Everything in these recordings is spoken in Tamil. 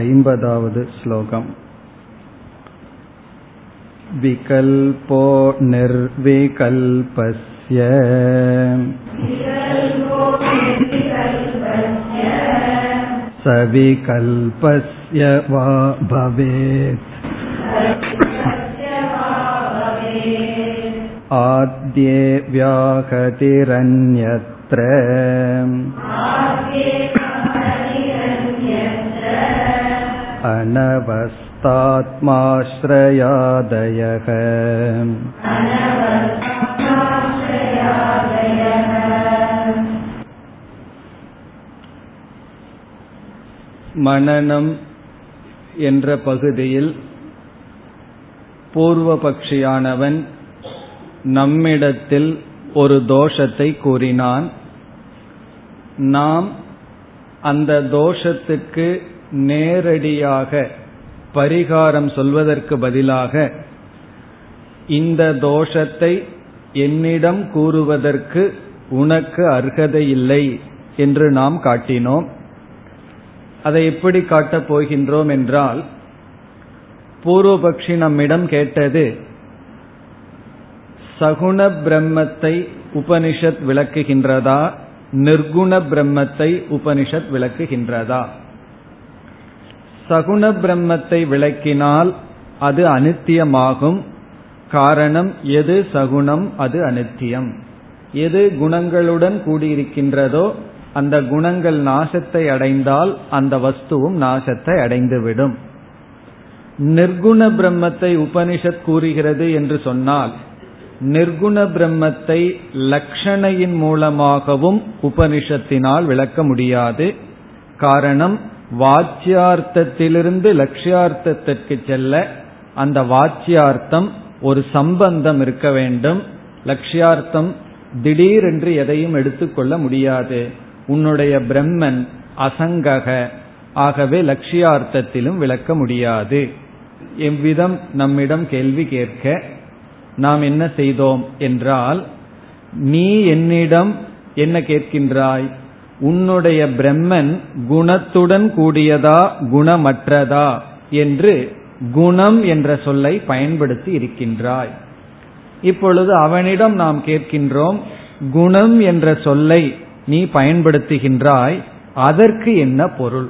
ऐम्बदावद् श्लोकम् विकल्पो निर्विकल्पस्य सविकल्पस्य वा भवेत् आद्ये व्याहतिरन्यत्र अनवस्तात्माश्रयादयः மனநம் என்ற பகுதியில் பூர்வபக்ஷியானவன் நம்மிடத்தில் ஒரு தோஷத்தை கூறினான் நாம் அந்த தோஷத்துக்கு நேரடியாக பரிகாரம் சொல்வதற்கு பதிலாக இந்த தோஷத்தை என்னிடம் கூறுவதற்கு உனக்கு அர்ஹதை இல்லை என்று நாம் காட்டினோம். அதை எப்படி காட்டப் போகின்றோம் என்றால் பூர்வபக்ஷி நம்மிடம் கேட்டது சகுண பிரம்மத்தை உபனிஷத் விளக்குகின்றதா நிர்குண பிரம்மத்தை உபனிஷத் விளக்குகின்றதா? சகுண பிரம்மத்தை விளக்கினால் அது அனித்தியமாகும். காரணம் எது சகுணம் அது அனித்தியம். எது குணங்களுடன் கூடியிருக்கின்றதோ அந்த குணங்கள் நாசத்தை அடைந்தால் அந்த வஸ்துவும் நாசத்தை அடைந்துவிடும். நிர்குண பிரம்மத்தை உபனிஷத் கூறுகிறது என்று சொன்னால் நிர்குண பிரம்மத்தை லக்ஷணையின் மூலமாகவும் உபனிஷத்தினால் விளக்க முடியாது. காரணம் வாச்சியார்த்தத்திலிருந்து லட்சியார்த்தத்திற்கு செல்ல அந்த வாச்சியார்த்தம் ஒரு சம்பந்தம் இருக்க வேண்டும். லட்சியார்த்தம் திடீரென்று எதையும் எடுத்துக்கொள்ள முடியாது. உன்னுடைய பிரம்மன் அசங்கக. ஆகவே லட்சியார்த்தத்திலும் விளக்க முடியாது. எவ்விதம் நம்மிடம் கேள்வி கேட்க நாம் என்ன செய்தோம் என்றால் நீ என்னிடம் என்ன கேட்கின்றாய்? உன்னுடைய பிரம்மன் குணத்துடன் கூடியதா குணமற்றதா என்று குணம் என்ற சொல்லை பயன்படுத்தி இருக்கின்றாய். இப்பொழுது அவனிடம் நாம் கேட்கின்றோம் குணம் என்ற சொல்லை நீ பயன்படுத்துகின்றாய் அதற்கு என்ன பொருள்?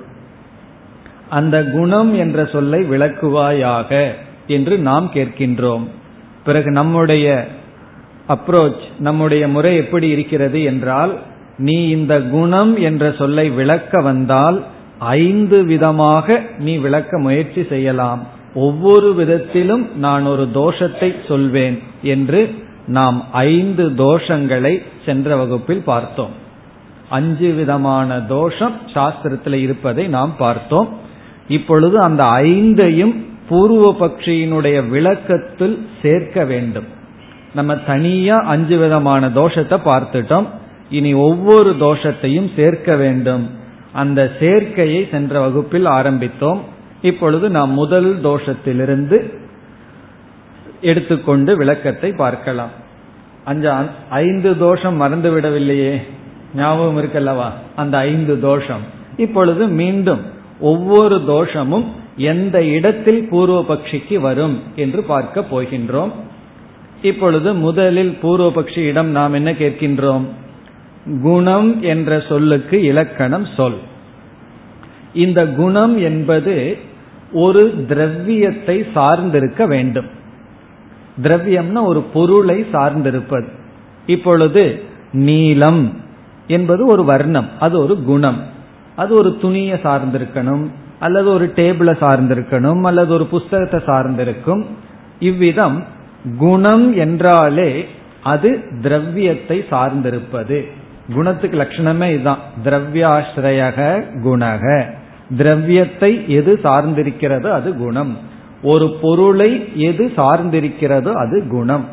அந்த குணம் என்ற சொல்லை விளக்குவாயாக என்று நாம் கேட்கின்றோம். பிறகு நம்முடைய அப்ரோச் நம்முடைய முறை எப்படி இருக்கிறது என்றால் நீ இந்த குணம் என்ற சொல்லை விளக்க வந்தால் ஐந்து விதமாக நீ விளக்க முயற்சி செய்யலாம். ஒவ்வொரு விதத்திலும் நான் ஒரு தோஷத்தை சொல்வேன் என்று நாம் ஐந்து தோஷங்களை சென்ற வகுப்பில் பார்த்தோம். அஞ்சு விதமான தோஷம் சாஸ்திரத்தில் இருப்பதை நாம் பார்த்தோம். இப்பொழுது அந்த ஐந்தையும் பூர்வ பக்ஷியினுடைய விளக்கத்தில் சேர்க்க வேண்டும். நம்ம தனியா அஞ்சு விதமான தோஷத்தை பார்த்துட்டோம். இனி ஒவ்வொரு தோஷத்தையும் சேர்க்க வேண்டும். அந்த சேர்க்கையை சென்ற வகுப்பில் ஆரம்பித்தோம். இப்பொழுது நாம் முதல் தோஷத்திலிருந்து எடுத்துக்கொண்டு விளக்கத்தை பார்க்கலாம். அஞ்சு ஐந்து தோஷம் மறந்து விடவில்லையே ஞாபகம் இருக்கல்லவா? அந்த ஐந்து தோஷம். இப்பொழுது மீண்டும் ஒவ்வொரு தோஷமும் எந்த இடத்தில் பூர்வ பக்ஷிக்கு வரும் என்று பார்க்க போகின்றோம். இப்பொழுது முதலில் பூர்வ பக்ஷியிடம் நாம் என்ன கேட்கின்றோம்? குணம் என்ற சொல்லுக்கு இலக்கணம் சொல். இந்த குணம் என்பது ஒரு திரவியத்தை சார்ந்திருக்க வேண்டும். திரவியம்னா ஒரு பொருளை சார்ந்திருப்பது. இப்பொழுது நீலம் என்பது ஒரு வர்ணம் அது ஒரு குணம். அது ஒரு துணியை சார்ந்திருக்கணும் அல்லது ஒரு டேபிளை சார்ந்திருக்கணும் அல்லது ஒரு புஸ்தகத்தை சார்ந்திருக்கும். இவ்விதம் குணம் என்றாலே அது திரவியத்தை சார்ந்திருப்பது. குணத்துக்கு லட்சணமே இதுதான். திரவியாசிரயக குணக. திரவியத்தை எது சார்ந்திருக்கிறதோ அது குணம். ஒரு பொருளை எது சார்ந்திருக்கிறதோ அது குணம்.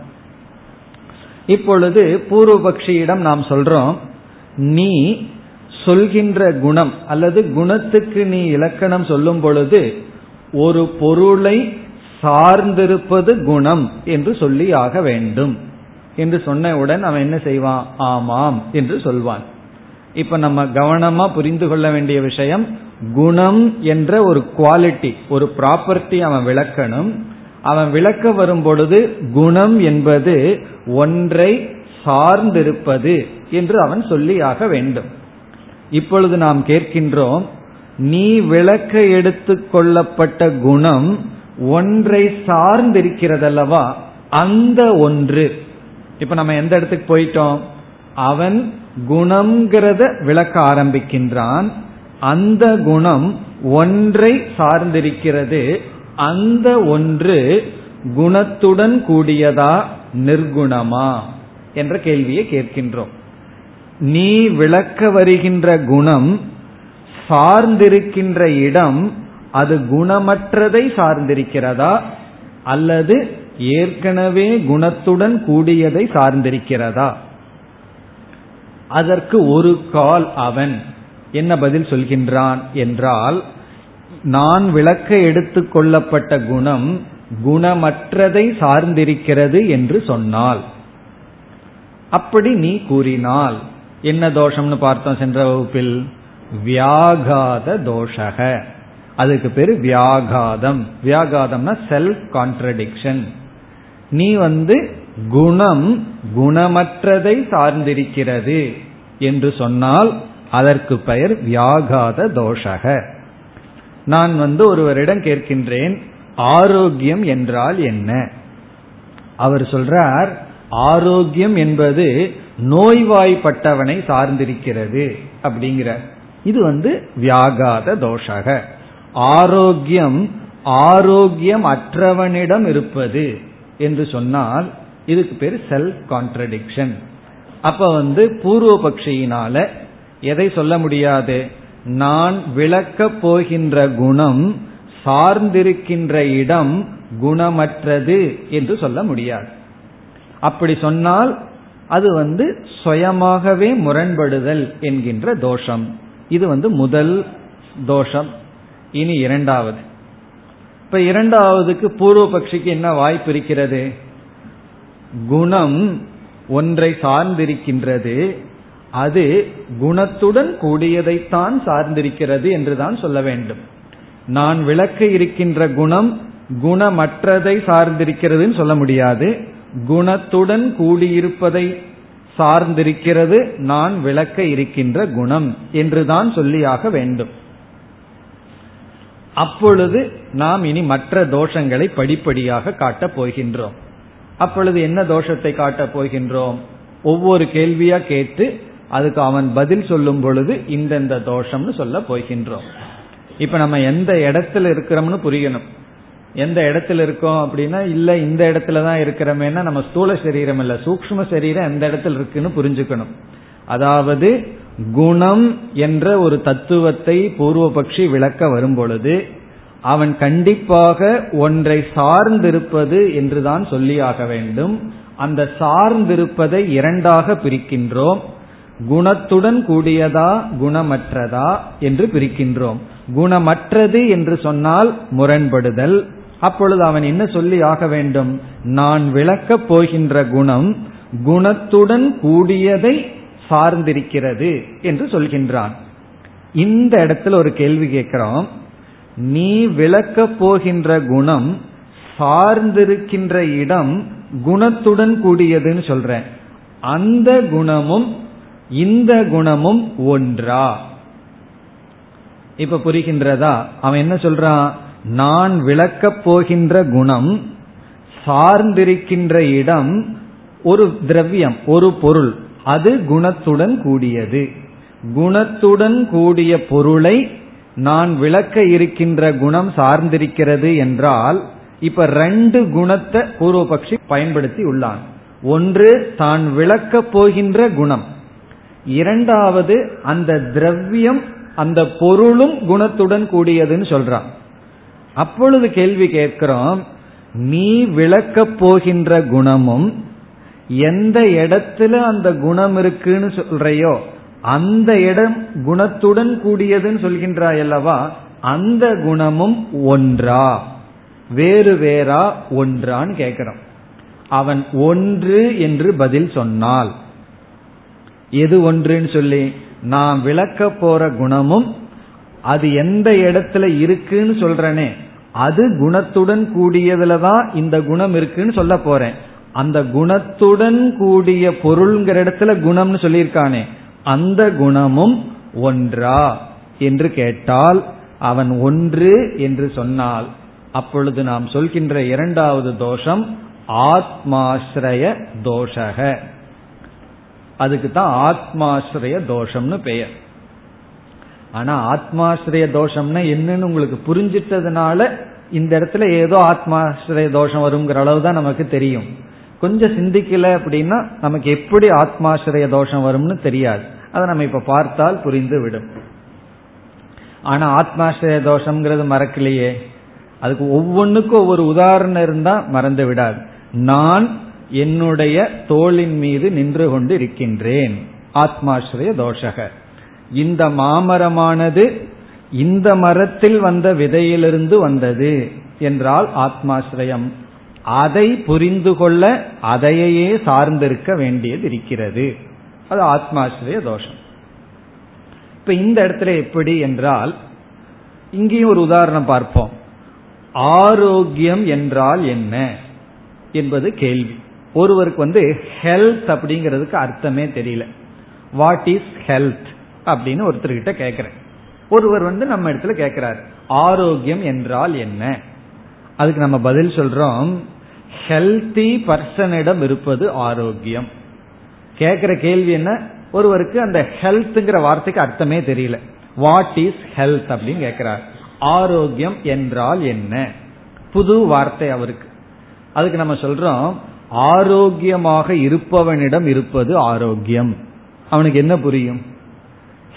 இப்பொழுது பூர்வபக்ஷியிடம் நாம் சொல்றோம் நீ சொல்கின்ற குணம் அல்லது குணத்துக்கு நீ இலக்கணம் சொல்லும் பொழுது ஒரு பொருளை சார்ந்திருப்பது குணம் என்று சொல்லி ஆக வேண்டும். என்று சொன்னவுடன் அவன் என்ன செய்வான்? ஆமாம் என்று சொல்வான். இப்ப நம்ம கவனமா புரிந்து கொள்ள வேண்டிய விஷயம் குணம் என்ற ஒரு குவாலிட்டி ஒரு ப்ராப்பர்ட்டி அவன் விளக்கணும். அவன் விளக்க வரும் பொழுது குணம் என்பது ஒன்றை சார்ந்திருப்பது என்று அவன் சொல்லியாக வேண்டும். இப்பொழுது நாம் கேட்கின்றோம் நீ விளக்க எடுத்துக்கொள்ளப்பட்ட குணம் ஒன்றை சார்ந்திருக்கிறதல்லவா? அந்த ஒன்று. இப்ப நம்ம எந்த இடத்துக்கு போயிட்டோம்? அவன் குணம்ங்கிறத விளக்க ஆரம்பிக்கின்றான். அந்த குணம் ஒன்றை சார்ந்திருக்கிறது. அந்த ஒன்று குணத்துடன் கூடியதா நிர்குணமா? என்ற கேள்வியை கேட்கின்றோம். நீ விளக்க வருகின்ற குணம் சார்ந்திருக்கின்ற இடம் அது குணமற்றதை சார்ந்திருக்கிறதா? அல்லது ஏற்கனவே குணத்துடன் கூடியதை சார்ந்திருக்கிறதா? அதற்கு ஒரு கால் அவன். என்ன பதில் சொல்கின்றான் என்றால் நான் விளக்க எடுத்துக் கொள்ளப்பட்ட குணம் குணமற்றதை சார்ந்திருக்கிறது என்று சொன்னால். அப்படி நீ கூறினால் என்ன தோஷம்னு பார்த்தோம் சென்ற வகுப்பில்? வியாகாத தோஷக. அதுக்கு பேரு வியாகாதம். வியாகாதம்னா செல்ஃப் கான்ட்ரடிக்ஷன் நீ வந்து குணம் குணமற்றதை சார்ந்திருக்கிறது என்று சொன்னால் அதற்கு பெயர் வியாகாத தோஷக. நான் வந்து ஒருவரிடம் கேட்கின்றேன் ஆரோக்கியம் என்றால் என்ன? அவர் சொல்றார் ஆரோக்கியம் என்பது நோய்வாய்ப்பட்டவனை சார்ந்திருக்கிறது அப்படிங்கிற இது வந்து வியாகாத தோஷக. ஆரோக்கியம் ஆரோக்கியம் அற்றவனிடம் இருப்பது. என்று சொன்னால் இதுக்கு பேர் செல்ஃப் கான்ட்ரடிக்ஷன் அப்ப வந்து பூர்வ பக்ஷியினால எதை சொல்ல முடியாது? நான் விளக்கப் போகின்ற குணம் சார்ந்திருக்கின்ற இடம் குணமற்றது என்று சொல்ல முடியாது. அப்படி சொன்னால் அது வந்து சுயமாகவே முரண்படுதல் என்கின்ற தோஷம். இது வந்து முதல் தோஷம். இனி இரண்டாவது. இப்ப இரண்டாவதுக்கு பூர்வ பட்சிக்கு என்ன வாய்ப்பு இருக்கிறது? குணம் ஒன்றை சார்ந்திருக்கின்றது. அது குணத்துடன் கூடியதைத்தான் சார்ந்திருக்கிறது என்றுதான் சொல்ல வேண்டும். நான் விளக்க இருக்கின்ற குணம் குணமற்றதை சார்ந்திருக்கிறதுன்னு சொல்ல முடியாது. குணத்துடன் கூடியிருப்பதை சார்ந்திருக்கிறது. நான் விளக்க இருக்கின்ற குணம் என்றுதான் சொல்லியாக வேண்டும். அப்பொழுது நாம் இனி மற்ற தோஷங்களை படிப்படியாக காட்டப் போகின்றோம். அப்பொழுது என்ன தோஷத்தை காட்டப் போகின்றோம்? ஒவ்வொரு கேள்வியா கேட்டு அதுக்கு அவன் பதில் சொல்லும் பொழுது இந்தந்த தோஷம்னு சொல்ல போகின்றோம். இப்ப நம்ம எந்த இடத்துல இருக்கிறோம்னு புரியணும். எந்த இடத்துல இருக்கோம் அப்படின்னா இல்ல இந்த இடத்துல தான் இருக்கிறோமேனா நம்ம ஸ்தூல சரீரம் இல்ல சூக்ம சரீரம் எந்த இடத்துல இருக்குன்னு புரிஞ்சுக்கணும். அதாவது குணம் என்ற ஒரு தத்துவத்தை பூர்வபக்ஷி விளக்க வரும்பொழுது அவன் கண்டிப்பாக ஒன்றை சார்ந்திருப்பது என்றுதான் சொல்லியாக வேண்டும். அந்த சார்ந்திருப்பதை இரண்டாக பிரிக்கின்றோம். குணத்துடன் கூடியதா குணமற்றதா என்று பிரிக்கின்றோம். குணமற்றது என்று சொன்னால் முரண்படுதல். அப்பொழுது அவன் என்ன சொல்லி ஆக வேண்டும்? நான் விளக்கப் போகின்ற குணம் குணத்துடன் கூடியதை சார்ந்திருக்கிறது என்று சொல்கின்றான். இந்த இடத்துல ஒரு கேள்வி கேட்கிறோம். நீ விளக்கப் போகின்ற குணம் சார்ந்திருக்கின்ற இடம் குணத்துடன் கூடியதுன்னு சொல்றேன். அந்த குணமும் இந்த குணமும் ஒன்றா? இப்ப புரிகின்றதா? அவன் என்ன சொல்றான்? நான் விளக்கப் போகின்ற குணம் சார்ந்திருக்கின்ற இடம் ஒரு திரவியம் ஒரு பொருள். அது குணத்துடன் கூடியது. குணத்துடன் கூடிய பொருளை நான் விளக்க இருக்கின்ற குணம் சார்ந்திருக்கிறது என்றால் இப்ப ரெண்டு குணத்தை பூர்வபக்ஷி பயன்படுத்தி உள்ளான். ஒன்று தான் விளக்கப் போகின்ற குணம். இரண்டாவது அந்த திரவியம் அந்த பொருளும் குணத்துடன் கூடியதுன்னு சொல்றான். அப்பொழுது கேள்வி கேட்கிறோம் நீ விளக்கப் போகின்ற குணமும் எந்த இடத்துல அந்த குணம் இருக்குன்னு சொல்றையோ அந்த இடம் குணத்துடன் கூடியதுன்னு சொல்கின்றாய் அல்லவா அந்த குணமும் ஒன்றா வேறு வேறா ஒன்றான்னு கேட்கிறோம் அவன் ஒன்று என்று பதில் சொன்னால் எது ஒன்றுன்னு சொல்லி நான் விளக்க போற குணமும் அது எந்த இடத்துல இருக்குன்னு சொல்றனே அது குணத்துடன் கூடியதுல தான் இந்த குணம் இருக்குன்னு சொல்ல போறேன். அந்த குணத்துடன் கூடிய பொருள்ங்கிற இடத்துல குணம்னு சொல்லியிருக்கானே அந்த குணமும் ஒன்றா என்று கேட்டால் அவன் ஒன்று என்று சொன்னால் அப்பொழுது நாம் சொல்கின்ற இரண்டாவது தோஷம் ஆத்மாஸ்ரய தோஷக. அதுக்கு தான் ஆத்மாசிரய தோஷம்னு பெயர். ஆனா ஆத்மாசிரய தோஷம்னா என்னன்னு உங்களுக்கு புரிஞ்சிட்டதுனால இந்த இடத்துல ஏதோ ஆத்மாசிரய தோஷம் வருங்கிற அளவு தான் நமக்கு தெரியும். கொஞ்சம் சிந்திக்கல அப்படின்னா நமக்கு எப்படி ஆத்மாஸ்ரய தோஷம் வரும்னு தெரியாது. அதை நம்ம இப்ப பார்த்தால் புரிந்து விடும். ஆனா ஆத்மாஸ்ரய தோஷம்ங்கிறது மறக்கலையே. அதுக்கு ஒவ்வொன்றுக்கும் ஒவ்வொரு உதாரணம் இருந்தா மறந்து விடாது. நான் என்னுடைய தோளின் மீது நின்று கொண்டு இருக்கின்றேன். ஆத்மாஸ்ரய தோஷக. இந்த மாமரமானது இந்த மரத்தில் வந்த விதையிலிருந்து வந்தது என்றால் ஆத்மாஸ்ரயம். அதை புரிந்து கொள்ள அதையே சார்ந்திருக்க வேண்டியது இருக்கிறது. அது ஆத்மாசிரிய தோஷம். இப்ப இந்த இடத்துல எப்படி என்றால் இங்கேயும் ஒரு உதாரணம் பார்ப்போம். ஆரோக்கியம் என்றால் என்ன என்பது கேள்வி. ஒருவருக்கு வந்து ஹெல்த் அப்படிங்கிறதுக்கு அர்த்தமே தெரியல. வாட் இஸ் ஹெல்த் அப்படின்னு ஒருத்தர்கிட்ட கேட்கிறேன் ஒருவர் வந்து நம்ம இடத்துல கேட்கிறார் ஆரோக்கியம் என்றால் என்ன? அதுக்கு நம்ம பதில் சொல்றோம். ஹெல்தி பர்சனிடம் இருப்பது ஆரோக்கியம். கேட்கிற கேள்வி என்ன? ஒருவருக்கு அந்த ஹெல்த்ங்கிற வார்த்தைக்கு அர்த்தமே தெரியல. வாட் இஸ் ஹெல்த் அப்படின்னு கேட்கிறார் ஆரோக்கியம் என்றால் என்ன? புது வார்த்தை அவருக்கு. அதுக்கு நம்ம சொல்றோம் ஆரோக்கியமாக இருப்பவனிடம் இருப்பது ஆரோக்கியம். அவனுக்கு என்ன புரியும்?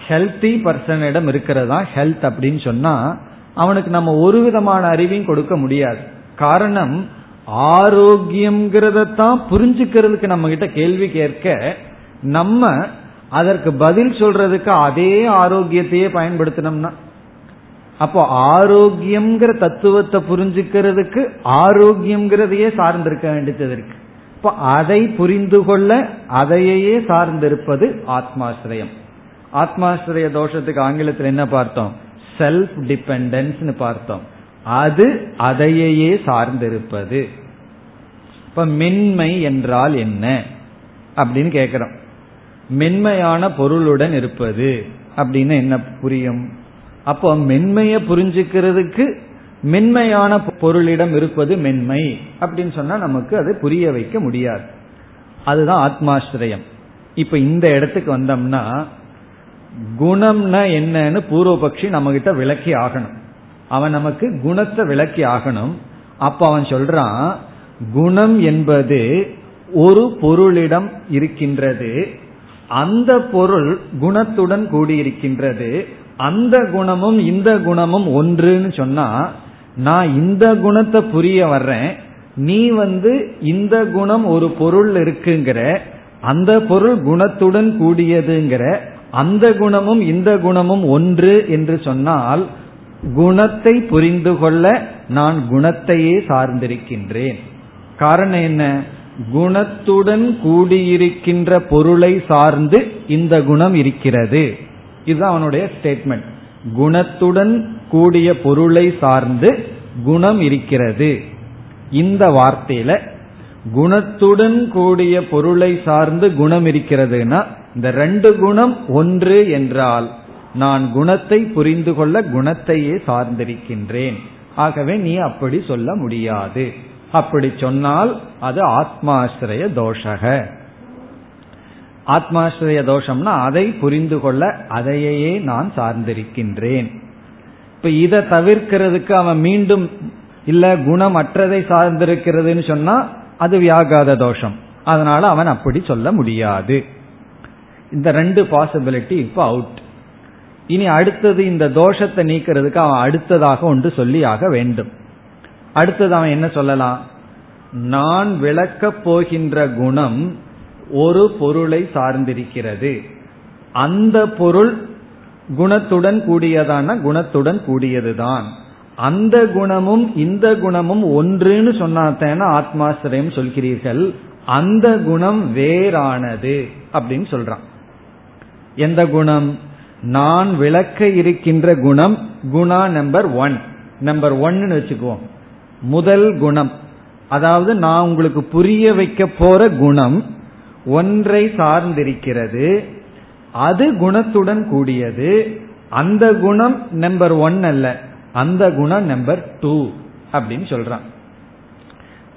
ஹெல்த்தி பர்சனிடம் இருக்கிறதா ஹெல்த் அப்படின்னு சொன்னா அவனுக்கு நம்ம ஒரு விதமான அறிவையும் கொடுக்க முடியாது. காரணம் தான் புரிஞ்சுக்கிறதுக்கு நம்ம கிட்ட கேள்வி கேட்க நம்ம அதற்கு பதில் சொல்றதுக்கு அதே ஆரோக்கியத்தையே பயன்படுத்தினோம்னா அப்போ ஆரோக்கியம்ங்கிற தத்துவத்தை புரிஞ்சுக்கிறதுக்கு ஆரோக்கியம்ங்கிறதையே சார்ந்திருக்க வேண்டியது இருக்கு. இப்போ அதை புரிந்து கொள்ள அதையே சார்ந்திருப்பது ஆத்மாசிரயம் ஆத்மாசிரய தோஷத்துக்கு ஆங்கிலத்தில் என்ன பார்த்தோம்? செல்ஃப் டிபெண்டன்ஸ் பார்த்தோம். அது அதையே சார்ந்திருப்பது. இப்ப மென்மை என்றால் என்ன? அப்படின்னு கேட்கிறோம் மென்மையான பொருளுடன் இருப்பது அப்படின்னு என்ன புரியும்? அப்போ மென்மையை புரிஞ்சுக்கிறதுக்கு மென்மையான பொருளிடம் இருப்பது மென்மை அப்படின்னு சொன்னா நமக்கு அது புரிய வைக்க முடியாது. அதுதான் ஆத்மாஸ்ரயம். இப்ப இந்த இடத்துக்கு வந்தோம்னா குணம்னா என்னன்னு பூர்வபக்ஷி நம்ம கிட்ட விளக்கி ஆகணும். அவன் நமக்கு குணத்தை விளக்கி ஆகணும். அப்ப அவன் சொல்றான் குணம் என்பது ஒரு பொருளிடம் இருக்கின்றது. அந்த பொருள் குணத்துடன் கூடியிருக்கின்றது. அந்த குணமும் இந்த குணமும் ஒன்றுன்னு சொன்னா நான் இந்த குணத்தை புரிய வர்றேன். நீ வந்து இந்த குணம் ஒரு பொருள் இருக்குங்கிற அந்த பொருள் குணத்துடன் கூடியதுங்கிற அந்த குணமும் இந்த குணமும் ஒன்று என்று சொன்னால் குணத்தை புரிந்து கொள்ள நான் குணத்தையே சார்ந்திருக்கின்றேன். காரணம் என்ன? குணத்துடன் கூடியிருக்கின்ற பொருளை சார்ந்து இந்த குணம் இருக்கிறது. இதுதான் அவனுடைய ஸ்டேட்மெண்ட் குணத்துடன் கூடிய பொருளை சார்ந்து குணம் இருக்கிறது. இந்த வார்த்தையில குணத்துடன் கூடிய பொருளை சார்ந்து குணம் இருக்கிறதுனா இந்த ரெண்டு குணம் ஒன்று என்றால் நான் குணத்தை புரிந்து கொள்ள குணத்தையே சார்ந்திருக்கின்றேன். ஆகவே நீ அப்படி சொல்ல முடியாது. அப்படி சொன்னால் அது ஆத்மாசிரய தோஷக. ஆத்மாசிரய தோஷம்னா அதை புரிந்து கொள்ள அதையே நான் சார்ந்திருக்கின்றேன். இப்ப இதை தவிர்க்கிறதுக்கு அவன் மீண்டும் இல்ல குணம் அற்றதை சார்ந்திருக்கிறதுன்னு சொன்னா அது வியாகாத தோஷம். அதனால அவன் அப்படி சொல்ல முடியாது. இந்த ரெண்டு பாசிபிலிட்டி இப்போ அவுட் இனி அடுத்தது இந்த தோஷத்தை நீக்கிறதுக்கு அவன் அடுத்ததாக ஒன்று சொல்லி ஆக வேண்டும். அடுத்தது அவன் என்ன சொல்லலாம்? நான் விளக்கப் போகின்ற குணம் ஒரு பொருளை சார்ந்திருக்கிறது. அந்த பொருள் குணத்துடன் கூடியதான? குணத்துடன் கூடியதுதான். அந்த குணமும் இந்த குணமும் ஒன்றுன்னு சொன்னாத்தேன ஆத்மாசிரியம் சொல்கிறீர்கள். அந்த குணம் வேறானது அப்படின்னு சொல்றான். எந்த குணம்? நான் விளக்க இருக்கின்ற குணம் குணா நம்பர் ஒன் நம்பர் ஒன்னு வச்சுக்குவோம். முதல் குணம். அதாவது நான் உங்களுக்கு புரிய வைக்க போற குணம் ஒன்றை சார்ந்திருக்கிறது. அது குணத்துடன் கூடியது. அந்த குணம் நம்பர் ஒன் அல்ல. அந்த குணம் நம்பர் டூ அப்படின்னு சொல்றான்.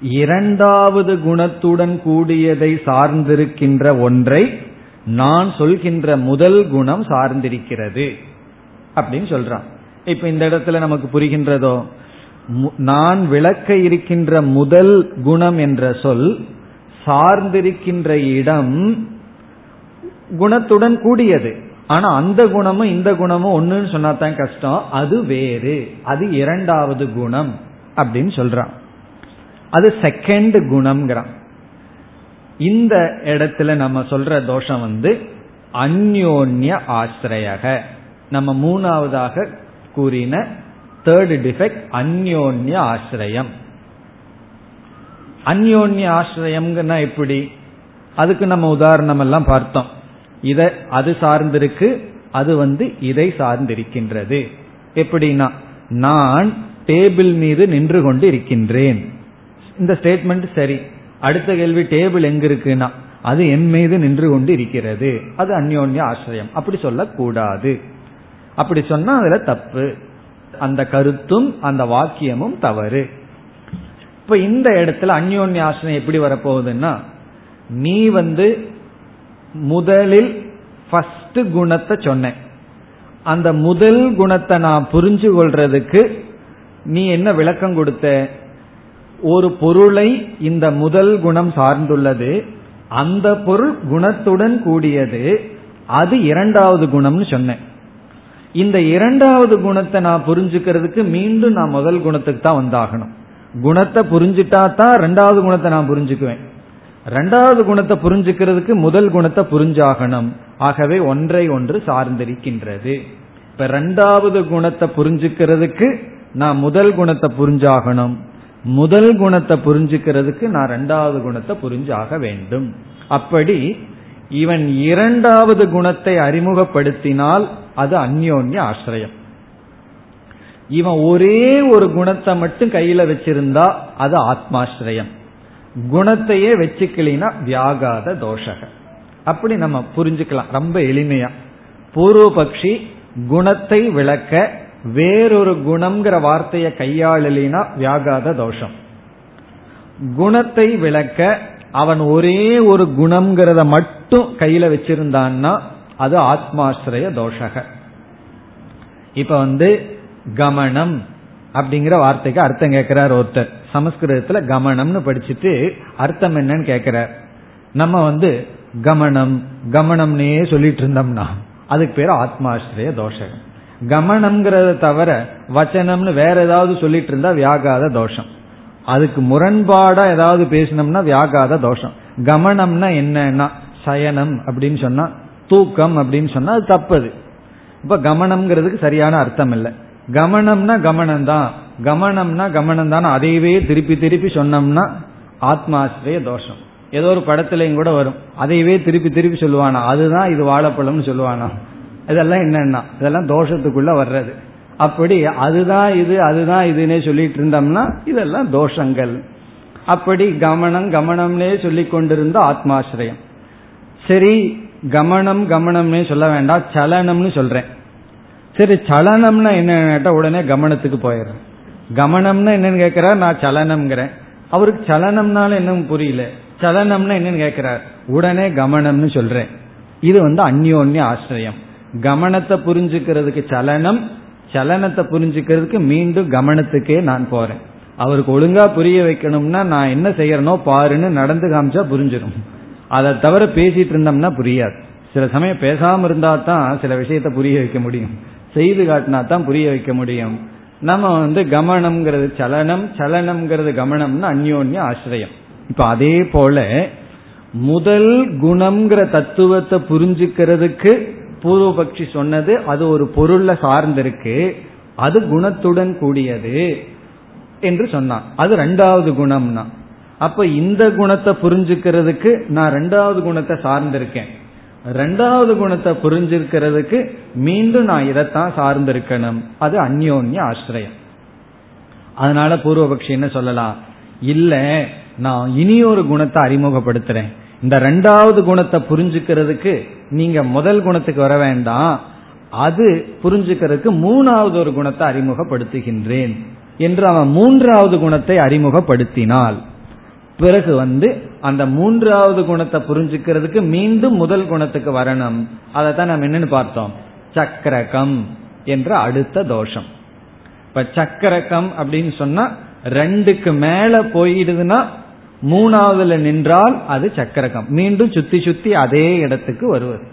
இரண்டாவது குணத்துடன் கூடியதை சார்ந்திருக்கின்ற ஒன்றை நான் சொல்கின்ற முதல் குணம் சார்ந்திருக்கிறது அப்படின்னு சொல்றான். இப்ப இந்த இடத்துல நமக்கு புரிகின்றதோ நான் விளக்க இருக்கின்ற முதல் குணம் என்ற சொல் சார்ந்திருக்கின்ற இடம் குணத்துடன் கூடியது. ஆனா அந்த குணமும் இந்த குணமும் ஒண்ணுன்னு சொன்னா தான் கஷ்டம். அது வேறு. அது இரண்டாவது குணம் அப்படின்னு சொல்றான். அது செகண்ட் குணம்ங்கிறான். இந்த இடத்துல நம்ம சொல்ற தோஷம் வந்து அந்யோன்ய ஆசிரியக. நம்ம மூணாவதாக கூறின தேர்ட் டிஃபெக்ட் அந்யோன்ய ஆசிரியம். அந்யோன்ய ஆசிரியம்னா எப்படி? அதுக்கு நம்ம உதாரணம் எல்லாம் பார்த்தோம். இத அது சார்ந்திருக்கு அது வந்து இதை சார்ந்திருக்கின்றது. எப்படின்னா நான் டேபிள் மீது நின்று கொண்டு இருக்கின்றேன் இந்த ஸ்டேட்மெண்ட் சரி. அடுத்த கேள்வி டேபிள் எங்க இருக்குன்னா அது என் மீது நின்று கொண்டு இருக்கிறது அது அந்யோன்ய ஆசிரியம். அப்படி சொல்லக்கூடாது. அப்படி சொன்னா அதுல தப்பு. அந்த கருத்தும் அந்த வாக்கியமும் தவறு. இப்ப இந்த இடத்துல அந்யோன்ய ஆசிரியம் எப்படி வரப்போகுதுன்னா நீ வந்து முதலில் ஃபர்ஸ்ட் குணத்தை சொன்னேன். அந்த முதல் குணத்தை நான் புரிஞ்சு கொள்றதுக்கு நீ என்ன விளக்கம் கொடுத்த? ஒரு பொருளை இந்த முதல் குணம் சார்ந்துள்ளது அந்த பொருள் குணத்துடன் கூடியது அது இரண்டாவது குணம்னு சொன்னேன். இந்த இரண்டாவது குணத்தை நான் புரிஞ்சுக்கிறதுக்கு மீண்டும் நான் முதல் குணத்துக்கு தான் வந்தாகணும். குணத்தை புரிஞ்சுட்டா தான் ரெண்டாவது குணத்தை நான் புரிஞ்சுக்குவேன். ரெண்டாவது குணத்தை புரிஞ்சுக்கிறதுக்கு முதல் குணத்தை புரிஞ்சாகணும். ஆகவே ஒன்றை ஒன்று சார்ந்திருக்கின்றது. இப்ப ரெண்டாவது குணத்தை புரிஞ்சுக்கிறதுக்கு நான் முதல் குணத்தை புரிஞ்சாகணும். முதல் குணத்தை புரிஞ்சுக்கிறதுக்கு நான் ரெண்டாவது குணத்தை புரிஞ்சாக வேண்டும். அப்படி இவன் இரண்டாவது குணத்தை அறிமுகப்படுத்தினால் அது அந்யோன்ய ஆசிரியம். இவன் ஒரே ஒரு குணத்தை மட்டும் கையில வச்சிருந்தா அது ஆத்மாசிரியம். குணத்தையே வச்சுக்கலினா வியாகாத தோஷக. அப்படி நம்ம புரிஞ்சுக்கலாம். ரொம்ப எளிமையா. பூர்வபக்ஷி குணத்தை விளக்க வேறொரு குணம்ங்கிற வார்த்தையை கையாளலினா வியாகாத தோஷம். குணத்தை விளக்க அவன் ஒரே ஒரு குணம்ங்கிறத மட்டும் கையில வச்சிருந்தான்னா அது ஆத்மாசிரய தோஷக. இப்ப வந்து கமனம் அப்படிங்கிற வார்த்தைக்கு அர்த்தம் கேட்கிறார் ஒருத்தர். சமஸ்கிருதத்துல கமனம்னு படிச்சுட்டு அர்த்தம் என்னன்னு கேட்கிறார் நம்ம வந்து கமனம் கமனம்னே சொல்லிட்டு இருந்தோம்னா அதுக்கு பேர் ஆத்மாசிரிய தோஷகம். கமனம்ங்கிறத தவிர வச்சனம்னு வேற ஏதாவது சொல்லிட்டு இருந்தா வியாகாத தோஷம். அதுக்கு முரண்பாடா ஏதாவது பேசினோம்னா வியாகாத தோஷம். கமனம்னா என்னன்னா சயனம் அப்படின்னு சொன்னா தூக்கம் அப்படின்னு சொன்னா அது தப்பது. இப்ப கமனம்ங்கிறதுக்கு சரியான அர்த்தம் இல்லை கமனம்னா கமனம் தான் கமனம்னா கமனம் தான் அதையவே திருப்பி திருப்பி சொன்னோம்னா ஆத்மாசிரிய தோஷம். ஏதோ ஒரு படத்துலயும் கூட வரும். அதையவே திருப்பி திருப்பி சொல்லுவானா? அதுதான் இது வாழைப்பழம்னு சொல்லுவானா? இதெல்லாம் என்னன்னா இதெல்லாம் தோஷத்துக்குள்ள வர்றது. அப்படி அதுதான் இது அதுதான் இதுன்னே சொல்லிட்டு இருந்தோம்னா இதெல்லாம் தோஷங்கள். அப்படி கமனம் கமனம்னே சொல்லி கொண்டிருந்த ஆத்மாசிரியம். சரி கமனம் கமனம்னே சொல்ல வேண்டாம் சலனம்னு சொல்றேன். சரி சலனம்னா என்ன உடனே கவனத்துக்கு போயிடுறேன். கவனம்னா என்னன்னு கேட்கிறார் நான் சலனம்ங்கிறேன். அவருக்கு சலனம்னால என்ன புரியல. சலனம்னா என்னன்னு கேட்கிறார் உடனே கவனம்னு சொல்றேன். இது வந்து அந்யோன்ய ஆசிரியம். கவனத்தை புரிஞ்சுக்கிறதுக்கு சலனம் சலனத்தை புரிஞ்சுக்கிறதுக்கு மீண்டும் கவனத்துக்கே நான் போறேன். அவருக்கு ஒழுங்கா புரிய வைக்கணும்னா நான் என்ன செய்யறனோ பாருன்னு நடந்து காமிச்சா புரிஞ்சிடும் அதை தவிர பேசிட்டு இருந்தோம்னா புரியாது. சில சமயம் பேசாம இருந்தா தான் சில விஷயத்த புரிய வைக்க முடியும். செய்து காட்டினா தான் புரிய வைக்க முடியும். நம்ம வந்து கமனம்ங்கிறது சலனம் சலனம்ங்கிறது கமனம்னு அந்யோன்ய ஆசிரியம். இப்ப அதே போல முதல் குணம்ங்கிற தத்துவத்தை புரிஞ்சுக்கிறதுக்கு பூர்வபக்ஷி சொன்னது அது ஒரு பொருள்ல சார்ந்திருக்கு அது குணத்துடன் கூடியது என்று சொன்னான். அது ரெண்டாவது குணம்னா. அப்ப இந்த குணத்தை புரிஞ்சுக்கிறதுக்கு நான் ரெண்டாவது குணத்தை சார்ந்திருக்கேன். ரெண்டாவது குணத்தை புரிஞ்சிருக்கிறதுக்கு மீண்டும் நான் இதைத்தான் சார்ந்திருக்கணும். அது அந்யோன்ய ஆசிரியம். அதனால பூர்வபக்ஷி என்ன சொல்லலாம்? இல்ல நான் இனி ஒரு குணத்தை அறிமுகப்படுத்துறேன். இந்த ரெண்டாவது குணத்தை புரிஞ்சுக்கிறதுக்கு நீங்க முதல் குணத்துக்கு வர வேண்டாம். அது புரிஞ்சுக்கிறதுக்கு மூணாவது ஒரு குணத்தை அறிமுகப்படுத்துகின்றேன் என்று அவன் மூன்றாவது குணத்தை அறிமுகப்படுத்தினால் பிறகு வந்து அந்த மூன்றாவது குணத்தை புரிஞ்சுக்கிறதுக்கு மீண்டும் முதல் குணத்துக்கு வரணும். அதை தான் நம்ம என்னன்னு பார்த்தோம்? சக்கரகம் என்ற அடுத்த தோஷம். இப்ப சக்கரகம் அப்படின்னு சொன்னா ரெண்டுக்கு மேல போயிடுதுன்னா மூணாவதுல நின்றால் அது சக்கரகம். மீண்டும் சுத்தி சுத்தி அதே இடத்துக்கு வருவது.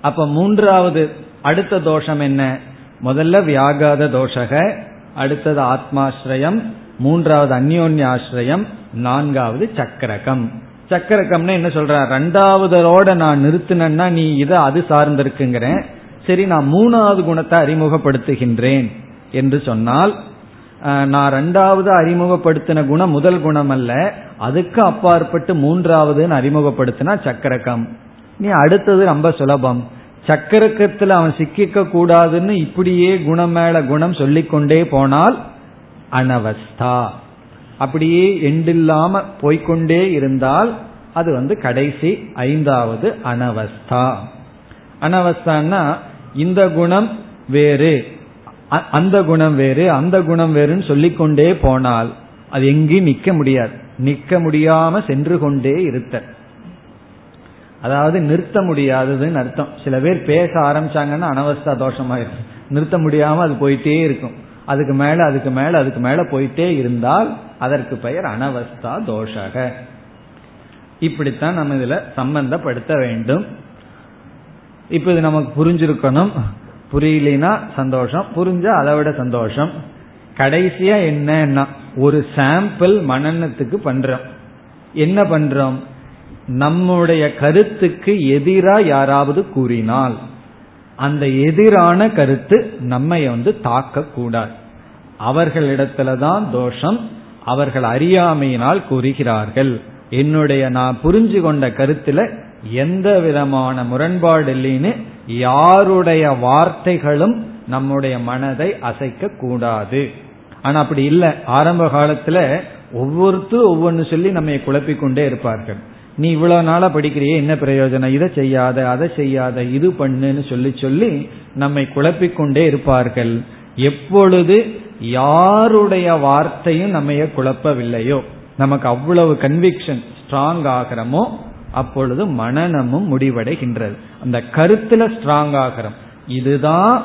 அப்ப மூன்றாவது அடுத்த தோஷம் என்ன? முதல்ல வியாகாத தோஷக அடுத்தது ஆத்மாஸ்ரயம் மூன்றாவது அந்யோன்ய ஆசிரியம் நான்காவது சக்கரகம். சக்கரகம்னு என்ன சொல்ற? ரெண்டாவதோட நான் நிறுத்தினேன்னா நீ இதை அது சார்ந்திருக்குங்கிற. சரி நான் மூணாவது குணத்தை அறிமுகப்படுத்துகின்றேன் என்று சொன்னால் நான் ரெண்டாவது அறிமுகப்படுத்தின குணம் முதல் குணம் அல்ல. அதுக்கு அப்பாற்பட்டு மூன்றாவதுன்னு அறிமுகப்படுத்தினா சக்கரகம். நீ அடுத்தது ரொம்ப சுலபம். சக்கரக்கத்தில் அவன் சிக்கிக்க கூடாதுன்னு இப்படியே குணம் மேல குணம் சொல்லிக்கொண்டே போனால் அனவஸ்தா. அப்படியே எண்டில்லாம போய்கொண்டே இருந்தால் அது வந்து கடைசி ஐந்தாவது அனவஸ்தா. அனவஸ்தான்னா இந்த குணம் வேறு. அந்த குணம் வேறு அந்த குணம் வேறுன்னு சொல்லிக்கொண்டே போனால் அது எங்கேயும் நிக்க முடியாது. நிக்க முடியாம சென்று கொண்டே இருத்த அதாவது நிறுத்த முடியாததுன்னு அர்த்தம். சில பேர் பேச ஆரம்பிச்சாங்கன்னா அனவஸ்தா தோஷமாயிருக்கும் நிறுத்த முடியாம அது போயிட்டே இருக்கும். அதுக்கு மேல அதுக்கு மேல அதுக்கு மேல போயிட்டே இருந்தால் அதற்கு பெயர் அனவஸ்தா தோஷக. இப்படித்தான் நம்ம இதுல சம்பந்தப்படுத்த வேண்டும். இப்ப இது நமக்கு புரிஞ்சிருக்கணும். புரியலனா சந்தோஷம் புரிஞ்சா அதை விட சந்தோஷம். கடைசியா என்னன்னா ஒரு சாம்பிள் மனநத்துக்கு பண்றோம். என்ன பண்றோம்? நம்முடைய கருத்துக்கு எதிரா யாராவது கூறினால் அந்த எதிரான கருத்து நம்மை வந்து தாக்க கூடாது அவர்களிடத்துலதான் தோஷம் அவர்கள் அறியாமையினால் கூறுகிறார்கள். என்னுடைய நான் புரிஞ்சு கொண்ட கருத்துல எந்த விதமான முரண்பாடு இல்லைன்னு யாருடைய வார்த்தைகளும் நம்முடைய மனதை அசைக்க கூடாது ஆனா அப்படி இல்லை. ஆரம்ப காலத்துல ஒவ்வொருத்தரும் ஒவ்வொன்னு சொல்லி நம்ம குழப்பிக்கொண்டே இருப்பார்கள். நீ இவ்வளவு நாளா படிக்கிறியே என்ன பிரயோஜனம்? இதை செய்யாத அதை செய்யாத இது பண்ணுன்னு சொல்லி சொல்லி நம்மை குழப்பிக்கொண்டே இருப்பார்கள். எப்பொழுது யாருடைய வார்த்தையும் நம்ம குழப்பவில்லையோ நமக்கு அவ்வளவு கன்விக்ஷன் ஸ்ட்ராங் ஆகிறமோ அப்பொழுது மனநமும் முடிவடைகின்றது. அந்த கருத்துல ஸ்ட்ராங் ஆகிறோம். இதுதான்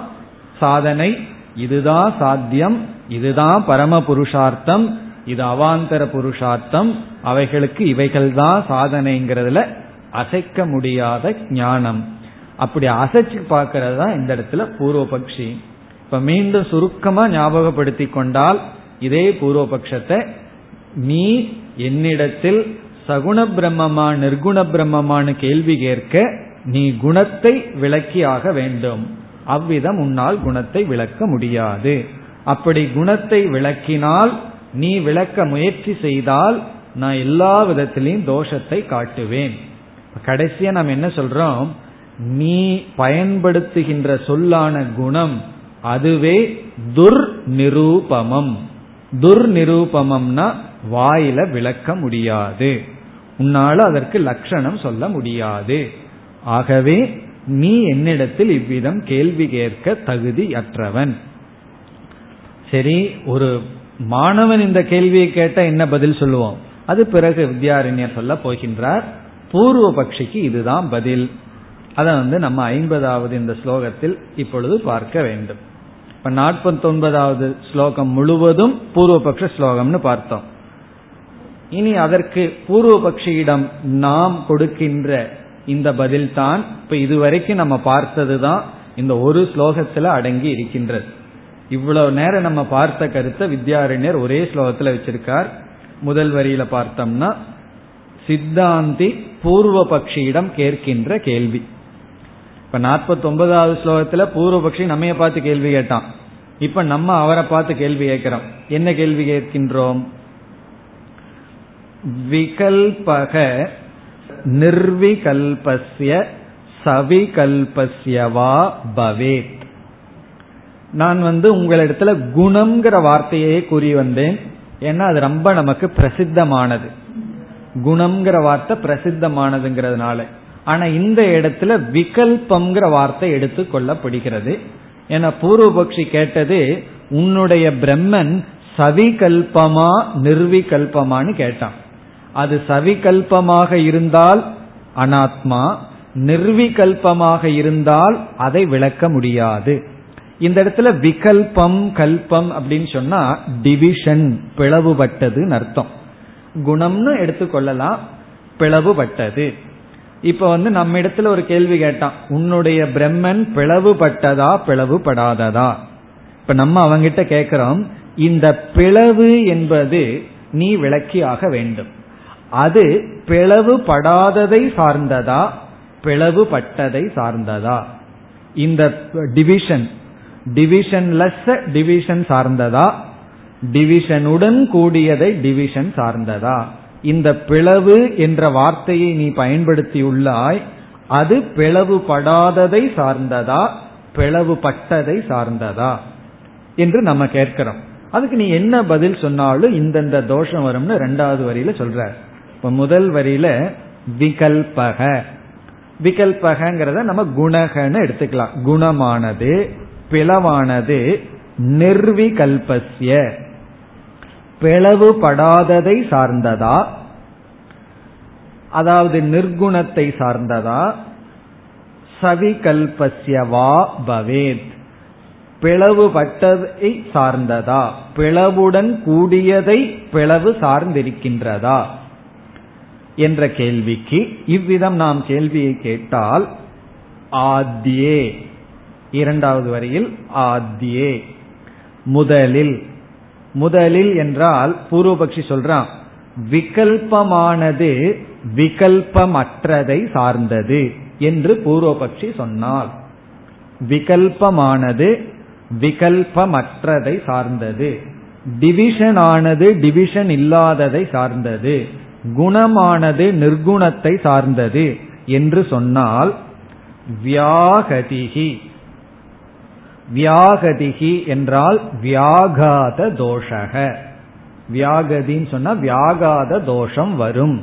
சாதனை இதுதான் சாத்தியம் இதுதான் பரம புருஷார்த்தம் இது அவாந்தர புருஷார்த்தம் அவைகளுக்கு இவைகள் தான் சாதனைங்கிறதுல அசைக்க முடியாத ஞானம். அப்படி அசைச்சு பார்க்கறது தான் இந்த இடத்துல பூர்வபக்ஷி. இப்ப மீண்டும் சுருக்கமா ஞாபகப்படுத்தி கொண்டால் இதே பூர்வபக்ஷத்தை நீ என்னிடத்தில் சகுண பிரம்மமா நிர்குண பிரம்மமானு கேள்வி கேட்க நீ குணத்தை விளக்கியாக வேண்டும். அவ்விதம் உன்னால் குணத்தை விளக்க முடியாது. அப்படி குணத்தை விளக்கினால் நீ விளக்க முயற்சி செய்தால் நான் எல்லா விதத்திலையும் தோஷத்தை காட்டுவேன். கடைசியா நாம் என்ன சொல்றோம்? நீ பயன்படுத்துகின்ற சொல்லான குணம் அதுவே துர் நிரூபமம் துர் நிரூபமம்னா வாயில விளக்க முடியாது. உன்னால அதற்கு லட்சணம் சொல்ல முடியாது. ஆகவே நீ என்னிடத்தில் இவ்விதம் கேள்வி கேட்க தகுதியற்றவன். சரி ஒரு மாணவன் இந்த கேள்வியை கேட்ட என்ன பதில் சொல்லுவோம் அது பிறகு வித்யாரண்யர் சொல்ல போகின்றார். பூர்வ பட்சிக்கு இதுதான் பதில். அதை வந்து நம்ம ஐம்பதாவது இந்த ஸ்லோகத்தில் இப்பொழுது பார்க்க வேண்டும். இப்ப நாற்பத்தி ஒன்பதாவது ஸ்லோகம் முழுவதும் பூர்வபக்ஷ ஸ்லோகம்னு பார்த்தோம். இனி அதற்கு பூர்வபக்ஷியிடம் நாம் கொடுக்கின்ற இந்த பதில் தான் இப்ப இதுவரைக்கும் நம்ம பார்த்ததுதான் இந்த ஒரு ஸ்லோகத்துல அடங்கி இருக்கின்றது. இவ்வளவு நேரம் நம்ம பார்த்த கருத்தை வித்யாரண்யர் ஒரே ஸ்லோகத்துல வச்சிருக்கார். முதல் வரியில பார்த்தோம்னா சித்தாந்தி பூர்வ பக்ஷியிடம் கேட்கின்ற கேள்வி. இப்ப நாற்பத்தி ஒன்பதாவது ஸ்லோகத்துல பூர்வபக்ஷி நம்மைய பார்த்து கேள்வி கேட்டான். இப்ப நம்ம அவரை பார்த்து கேள்வி கேட்கிறோம். என்ன கேள்வி கேட்கின்றோம்? விகல்பக நிர்விகல்பஸ்ய சவிகல்பஸ்யவா பவேத். நான் வந்து உங்களிடத்துல குணம்ங்கிற வார்த்தையே கூறி வந்தேன். ஏன்னா அது ரொம்ப நமக்கு பிரசித்தமானது. குணம்ங்கிற வார்த்தை பிரசித்தமானதுங்கிறதுனால. ஆனா இந்த இடத்துல விகல்பம்ங்கிற வார்த்தை எடுத்து கொள்ளப்படுகிறது. என பூர்வபக்ஷி கேட்டது உன்னுடைய பிரம்மன் சவிகல்பமா நிர்விகல்பமானு கேட்டான். அது சவிகல்பமாக இருந்தால் அனாத்மா நிர்விகல்பமாக இருந்தால் அதை விளக்க முடியாது. இந்த இடத்துல விகல்பம் கல்பம் அப்படின்னு சொன்னா டிவிஷன் பிளவுபட்டதுன்னு அர்த்தம். குணம்னு எடுத்துக்கொள்ளலாம் பிளவுபட்டது. இப்ப வந்து நம்ம இடத்துல ஒரு கேள்வி கேட்டான் உன்னுடைய பிரம்மன் பிளவுபட்டதா பிளவுபடாததா? இப்ப நம்ம அவங்கிட்ட கேட்கிறோம் இந்த பிளவு என்பது நீ விளக்கியாக வேண்டும். அது பிளவுபடாததை சார்ந்ததா? பிளவுபட்டதை சார்ந்ததா? இந்த டிவிஷன் டிவிஷன்லெஸ் டிவிஷன் சார்ந்ததா? டிவிஷனுடன் கூடியதை டிவிஷன் சார்ந்ததா? இந்த பிளவு என்ற வார்த்தையை நீ பயன்படுத்தியுள்ளாய் அது பிளவுபடாததை சார்ந்ததா? பிளவுபட்டதை சார்ந்ததா? என்று நம்ம கேட்கிறோம். அதுக்கு நீ என்ன பதில் சொன்னாலும் இந்தந்த தோஷம் வரும்னு ரெண்டாவது வரியில சொல்ற. இப்ப முதல் வரியில விகல்பக. விகல்பகங்கிறத நம்ம குணகன்னு எடுத்துக்கலாம். குணமானது பிளவானது நிர்விகல்பஸ்ய. பிளவுபடாததை சார்ந்ததா? அதாவது நிர்குணத்தை சார்ந்ததா? சவிகல்பஸ்யவா பவேத். பிளவுபட்டதை சார்ந்ததா? பிளவுடன் கூடியதை பிளவு சார்ந்திருக்கின்றதா? என்ற கேள்விக்கு இவ்விதம் நாம் கேள்வியை கேட்டால் ஆத்யே. இரண்டாவது வரியில் ஆத்யே. முதலில். முதலில் என்றால் பூர்வபக்ஷி சொல்றான் விகல்பமானது விகல்பமற்றதை சார்ந்தது என்று பூர்வபக்ஷி சொன்னால் விகல்பமானது விகல்பமற்றதை சார்ந்தது. டிவிஷன் ஆனது டிவிஷன் இல்லாததை சார்ந்தது. குணமானது நிர்குணத்தை சார்ந்தது என்று சொன்னால் வியாகதிகி. வியாகதிகி என்றால் வியாகாத தோஷக. வியாகதின்னு சொன்னா வியாகாத தோஷம் வரும்.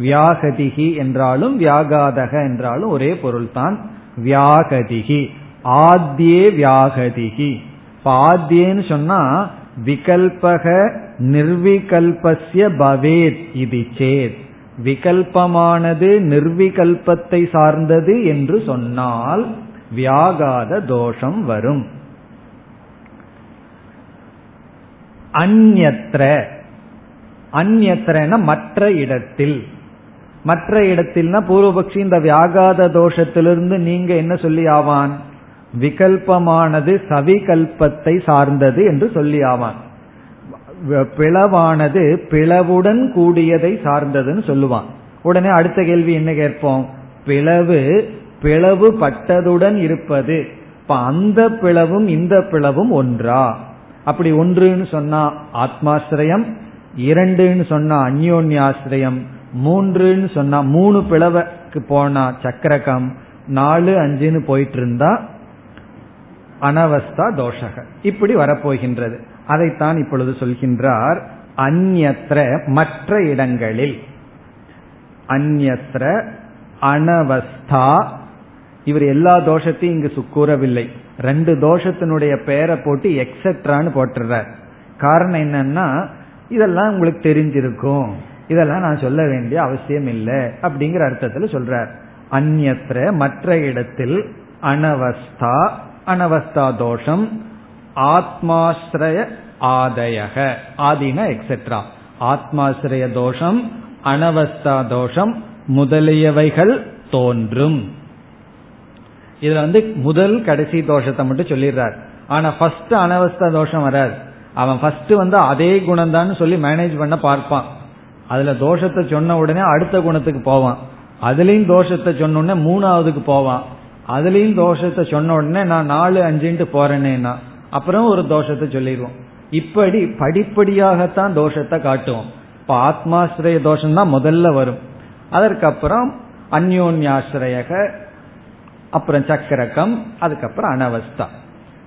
வியாகதிகி என்றாலும் வியாகாதக என்றாலும் ஒரே பொருள்தான் வியாகதிகி. ஆத்தியே வியாகதிகி. ஆத்தியேன்னு சொன்னா விகல்பக நிர்விகல்பஸ்ய பவேத் இது சேத். விகல்பமானது நிர்விகல்பத்தை சார்ந்தது என்று சொன்னால் வியாகாத தோஷம் வரும். அந்யத்ர அந்யத்ரன மற்ற இடத்தில். மற்ற இடத்தில்னா பூர்வபக்ஷி இந்த வியாகாத தோஷத்திலிருந்து நீங்க என்ன சொல்லி ஆவான்? விகல்பமானது சவிகல்பத்தை சார்ந்தது என்று சொல்லி ஆவான். பிளவானது பிளவுடன் கூடியதை சார்ந்ததுன்னு சொல்லுவான். உடனே அடுத்த கேள்வி என்ன கேட்போம்? பிளவு பிளவு பட்டதுடன் இருப்பது. இப்ப அந்த பிளவும் இந்த பிளவும் ஒன்றா? அப்படி ஒன்றுன்னு சொன்னா ஆத்மாசிரயம் இரண்டுன்னு சொன்னா அந்யோன்யாசிரயம் மூன்றுன்னு சொன்னா மூணு பிளவுக்கு போனா சக்கரகம் நாலு அஞ்சுன்னு போயிட்டு இருந்தா அனவஸ்தா தோஷக. இப்படி வரப்போகின்றது. அதைத்தான் இப்பொழுது சொல்கின்றார் அந்யத்ர மற்ற இடங்களில். அந்யத்ர அனவஸ்தா இவர் எல்லா தோஷத்தையும் இங்கு கூறவில்லை. ரெண்டு தோஷத்தினுடைய பெயரை போட்டு எக்ஸெட்ரான்னு போட்டுறார். காரணம் என்னன்னா இதெல்லாம் உங்களுக்கு தெரிஞ்சிருக்கும். இதெல்லாம் நான் சொல்ல வேண்டிய அவசியம் இல்லை அப்படிங்கிற அர்த்தத்தில் சொல்றார். அந்நத்திர மற்ற இடத்தில் அனவஸ்தா அனவஸ்தா தோஷம் ஆத்மாஸ்ரய ஆதயக ஆதின எக்ஸெட்ரா ஆத்மாசிரய தோஷம் அனவஸ்தா தோஷம் முதலியவைகள் தோன்றும். இதுல வந்து முதல் கடைசி தோஷத்தை மட்டும் சொல்லிடுறார். ஆனா ஃபர்ஸ்ட் அனவஸ்தா தோஷம் வராது. அவன் ஃபர்ஸ்ட் வந்து அதே குணம் தான் சொல்லி மேனேஜ் பண்ண பார்ப்பான். அதுல தோஷத்தை சொன்ன உடனே அடுத்த குணத்துக்கு போவான். அதுலயும் தோஷத்தை சொன்ன உடனே மூணாவதுக்கு போவான். அதுலயும் தோஷத்தை சொன்ன உடனே நான் நாலு அஞ்சுன்ட்டு போறேன்னா அப்புறம் ஒரு தோஷத்தை சொல்லிடுவோம் இப்படி படிப்படியாகத்தான் தோஷத்தை காட்டுவோம். இப்ப ஆத்மாசிரிய தோஷம் தான் முதல்ல வரும். அதற்கப்புறம் அந்யோன்யாசிரயக அப்புறம் சக்கரகம் அதுக்கப்புறம் அனவஸ்தா.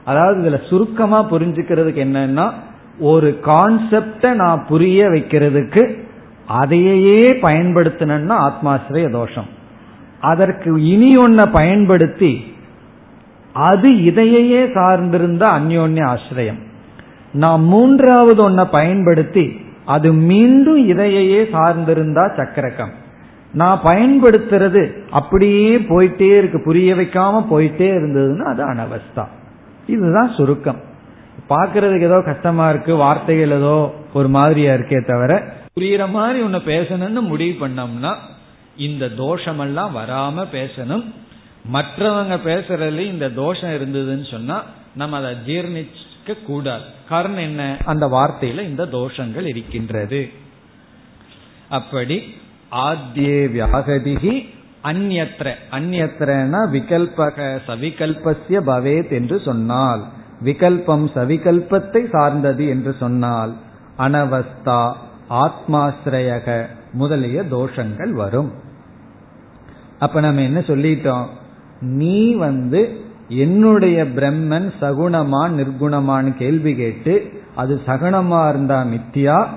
அதாவது இதுல சுருக்கமா புரிஞ்சுக்கிறதுக்கு என்னன்னா ஒரு கான்செப்ட நான் புரிய வைக்கிறதுக்கு அதையே பயன்படுத்தினா ஆத்மாசிரிய தோஷம். அதற்கு இனி ஒன்ன பயன்படுத்தி அது இதையே சார்ந்திருந்த அந்யோன்ய ஆசிரியம். நான் மூன்றாவது ஒன்ன பயன்படுத்தி அது மீண்டும் இதையே சார்ந்திருந்தா சக்கரக்கம் நான் பயன்படுத்துறது அப்படியே போயிட்டே இருக்கு புரிய வைக்காம போயிட்டே இருந்ததுன்னா அது அனவஸ்தா. இதுதான் சுருக்கம். பாக்குறதுக்கு ஏதோ கஷ்டமா இருக்கு வார்த்தைகள் ஏதோ ஒரு மாதிரியா இருக்கே தவிர புரியுற மாதிரி உன்னை பேசணும்னு முடிவு பண்ணோம்னா இந்த தோஷமெல்லாம் வராம பேசணும். மற்றவங்க பேசுறதுல இந்த தோஷம் இருந்ததுன்னு சொன்னா நம்ம அதை ஜீர்ணிக்க கூடாது. காரணம் என்ன? அந்த வார்த்தையில இந்த தோஷங்கள் இருக்கின்றது. அப்படி ஆத்தியே வியாகதிகி அந்நத்திர அந்நத்திரனா விகல்பக சவிகல்பசிய பவேத் என்று சொன்னால். விகல்பம் சவிகல்பத்தை சார்ந்தது என்று சொன்னால். அனவஸ்தா ஆத்மாசிரயக முதலிய தோஷங்கள் வரும். அப்ப நம்ம என்ன சொல்லிட்டோம்? நீ வந்து என்னுடைய பிரம்மன் சகுணமா நிர்குணமான்னு கேள்வி கேட்டு அது சகுணமா இருந்தா மித்தியா?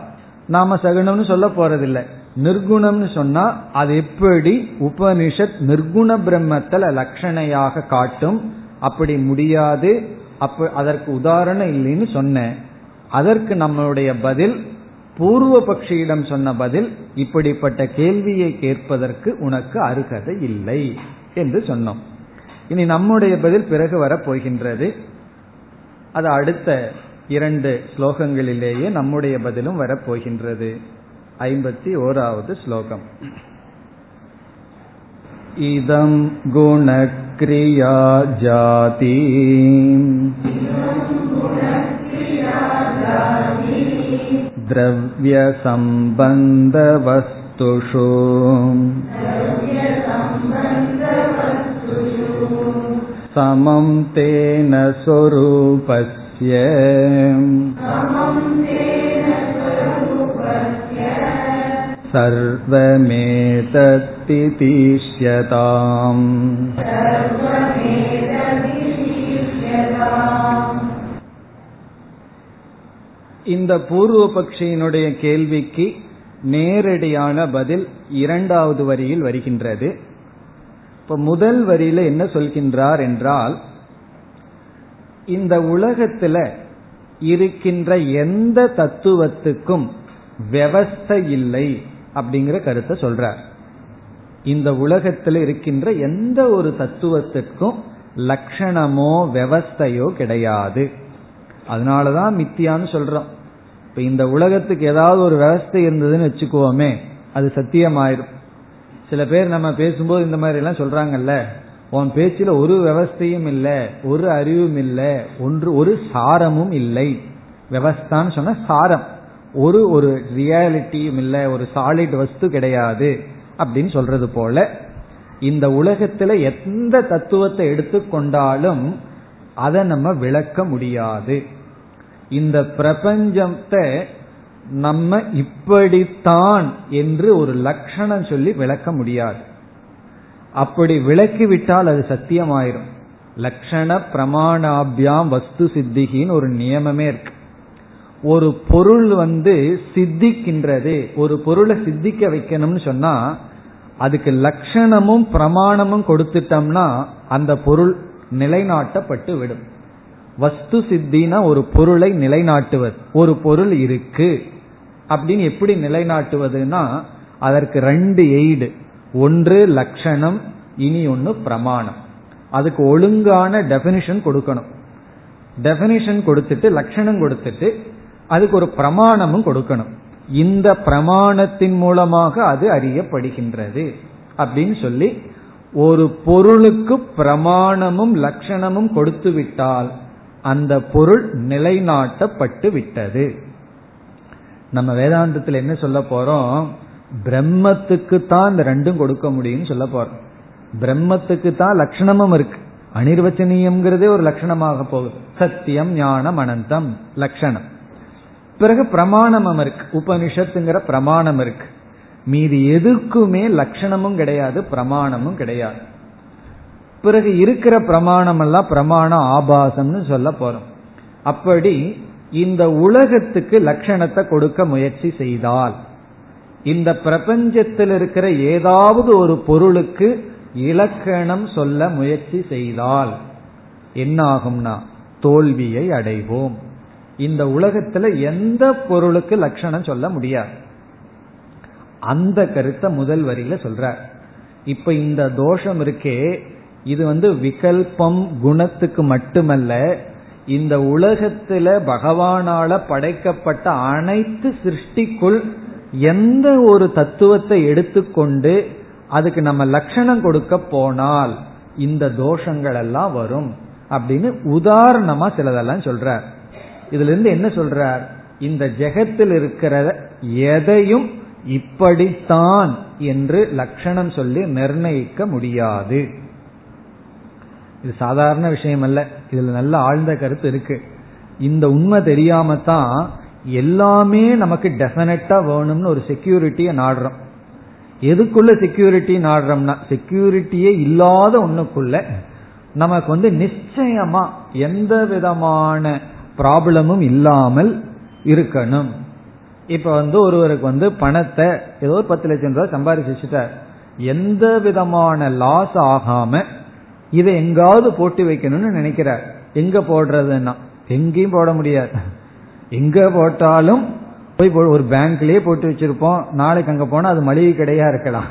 நாம சகுணம்னு சொல்ல போறதில்லை. நிர்குணம்னு சொன்னா அது எப்படி உபனிஷத் நிர்குண பிரம்மத்தில் லட்சணையாக காட்டும்? அப்படி முடியாது. அப்ப அதற்கு உதாரணம் இல்லைன்னு சொன்னேன். அதற்கு நம்மளுடைய பதில் பூர்வ பக்ஷியிடம் சொன்ன பதில் இப்படிப்பட்ட கேள்வியை கேட்பதற்கு உனக்கு அருகதை இல்லை என்று சொன்னோம். இனி நம்முடைய பதில் பிறகு வரப் போகின்றது. அது அடுத்த இரண்டு ஸ்லோகங்களிலேயே நம்முடைய பதிலும் வரப்போகின்றது ஐம்பத்தி ஓராவது ஸ்லோகம். இதம் குணக்ரியா ஜாதி द्रव्यसम्बन्धवस्तुषु समं तेन स्वरूपस्य सर्वमेतत्तितिष्यताम् இந்த பூர்வ பக்ஷியினுடைய கேள்விக்கு நேரடியான பதில் இரண்டாவது வரியில் வருகின்றது. இப்ப முதல் வரியில என்ன சொல்கின்றார் என்றால் இந்த உலகத்துல இருக்கின்ற எந்த தத்துவத்துக்கும் விவஸ்தை இல்லை அப்படிங்கிற கருத்தை சொல்றார். இந்த உலகத்தில் இருக்கின்ற எந்த ஒரு தத்துவத்திற்கும் லட்சணமோ விவஸ்தையோ கிடையாது. அதனாலதான் மித்தியான்னு சொல்றோம். இப்ப இந்த உலகத்துக்கு ஏதாவது ஒரு விவஸ்தை இருந்ததுன்னு வச்சுக்குவோமே அது சத்தியமாயிரும். சில பேர் நம்ம பேசும்போது இந்த மாதிரி எல்லாம் சொல்றாங்கல்ல உன் பேச்சில ஒரு விவஸ்தையும் இல்லை ஒரு அறிவும் இல்லை ஒன்று ஒரு சாரமும் இல்லை. விவஸ்தான்னு சொன்ன சாரம். ஒரு ஒரு ரியாலிட்டியும் இல்லை ஒரு சாலிட் வஸ்து கிடையாது அப்படின்னு சொல்றது போல இந்த உலகத்துல எந்த தத்துவத்தை எடுத்துக்கொண்டாலும் அதை நம்ம விளக்க முடியாது. இந்த பிரபஞ்சத்தை நம்ம இப்படித்தான் என்று ஒரு லட்சணம் சொல்லி விளக்க முடியாது. அப்படி விளக்கிவிட்டால் அது சத்தியமாயிரும். லட்சண பிரமாணாபியாம் வஸ்து சித்திகின்னு ஒரு நியமமே இருக்கு. ஒரு பொருள் வந்து சித்திக்கின்றது ஒரு பொருளை சித்திக்க வைக்கணும்னு சொன்னா அதுக்கு லட்சணமும் பிரமாணமும் கொடுத்துட்டோம்னா அந்த பொருள் நிலைநாட்டப்பட்டு விடும். வஸ்து சித்தினா ஒரு பொருளை நிலைநாட்டுவது. ஒரு பொருள் இருக்கு. அப்படின்னு எப்படி நிலைநாட்டுவதுன்னா அதற்கு ரெண்டு எய்டு. ஒன்று லட்சணம் இனி ஒன்று பிரமாணம். அதுக்கு ஒழுங்கான டெபினிஷன் கொடுக்கணும். டெபினிஷன் கொடுத்துட்டு லட்சணம் கொடுத்துட்டு அதுக்கு ஒரு பிரமாணமும் கொடுக்கணும். இந்த பிரமாணத்தின் மூலமாக அது அறியப்படுகின்றது. அப்படின்னு சொல்லி ஒரு பொருளுக்கு பிரமாணமும் லட்சணமும் கொடுத்து விட்டால் அந்த பொருள் நிலைநாட்டப்பட்டு விட்டது. நம்ம வேதாந்தத்தில் என்ன சொல்ல போறோம்? பிரம்மத்துக்கு தான் இந்த ரெண்டும் கொடுக்க முடியும்னு சொல்ல போறோம். பிரம்மத்துக்கு தான் லட்சணமும் இருக்கு. அனிர்வச்சனீயம்ங்கிறதே ஒரு லட்சணமாக போகுது. சத்தியம் ஞானம் அனந்தம் லட்சணம். பிறகு பிரமாணமும் இருக்கு. உபனிஷத்துங்கிற பிரமாணம் இருக்கு. மீதி எதுக்குமே லட்சணமும் கிடையாது பிரமாணமும் கிடையாது. பிறகு இருக்கிற பிரமாணம் எல்லாம் பிரமாண ஆபாசம்னு சொல்ல போறோம். அப்படி இந்த உலகத்துக்கு லட்சணத்தை கொடுக்க முயற்சி செய்தால் இந்த பிரபஞ்சத்தில் இருக்கிற ஏதாவது ஒரு பொருளுக்கு இலக்கணம் சொல்ல முயற்சி செய்தால் என்ன ஆகும்னா தோல்வியை அடைவோம். இந்த உலகத்துல எந்த பொருளுக்கு லட்சணம் சொல்ல முடியாது. அந்த கருத்தை முதல் வரியில சொல்ற இப்ப இந்த தோஷம் இருக்கே இது வந்து விகல்பம் குணத்துக்கு மட்டுமல்ல இந்த உலகத்துல பகவானால படைக்கப்பட்ட அனைத்து சிருஷ்டிக்குள் எந்த ஒரு தத்துவத்தை எடுத்துக்கொண்டு அதுக்கு நம்ம லட்சணம் கொடுக்க போனால் இந்த தோஷங்கள் எல்லாம் வரும் அப்படின்னு உதாரணமா சிலதெல்லாம் சொல்றார். இதுல இருந்து என்ன சொல்றார்? இந்த ஜெகத்தில் இருக்கிற எதையும் இப்படித்தான் என்று லட்சணம் சொல்லி நிர்ணயிக்க முடியாது. இது சாதாரண விஷயம் அல்ல இதுல நல்ல ஆழ்ந்த கருத்து இருக்கு. இந்த உண்மை தெரியாம தான் எல்லாமே நமக்கு டெபினட்டா வேணும்னு ஒரு செக்யூரிட்டியை நாடுறோம். எதுக்குள்ள செக்யூரிட்டி நாடுறோம்னா செக்யூரிட்டியே இல்லாத ஒண்ணுக்குள்ள நமக்கு வந்து நிச்சயமா எந்த விதமான ப்ராப்ளமும் இல்லாமல் இருக்கணும். இப்ப வந்து ஒருவருக்கு வந்து பணத்தை ஏதோ ஒரு பத்து லட்சம் ரூபாய் சம்பாதிச்சுட்டார் எந்த விதமான லாஸ் ஆகாம இதை எங்காவது போட்டு வைக்கணும்னு நினைக்கிறார். எங்க போடுறதுன்னா? எங்கேயும் போட முடியாது. எங்க போட்டாலும் போய் ஒரு பேங்க்லயே போட்டு வச்சிருப்போம். நாளைக்கு அங்க போனா அது மளிகை கடையா இருக்கலாம்.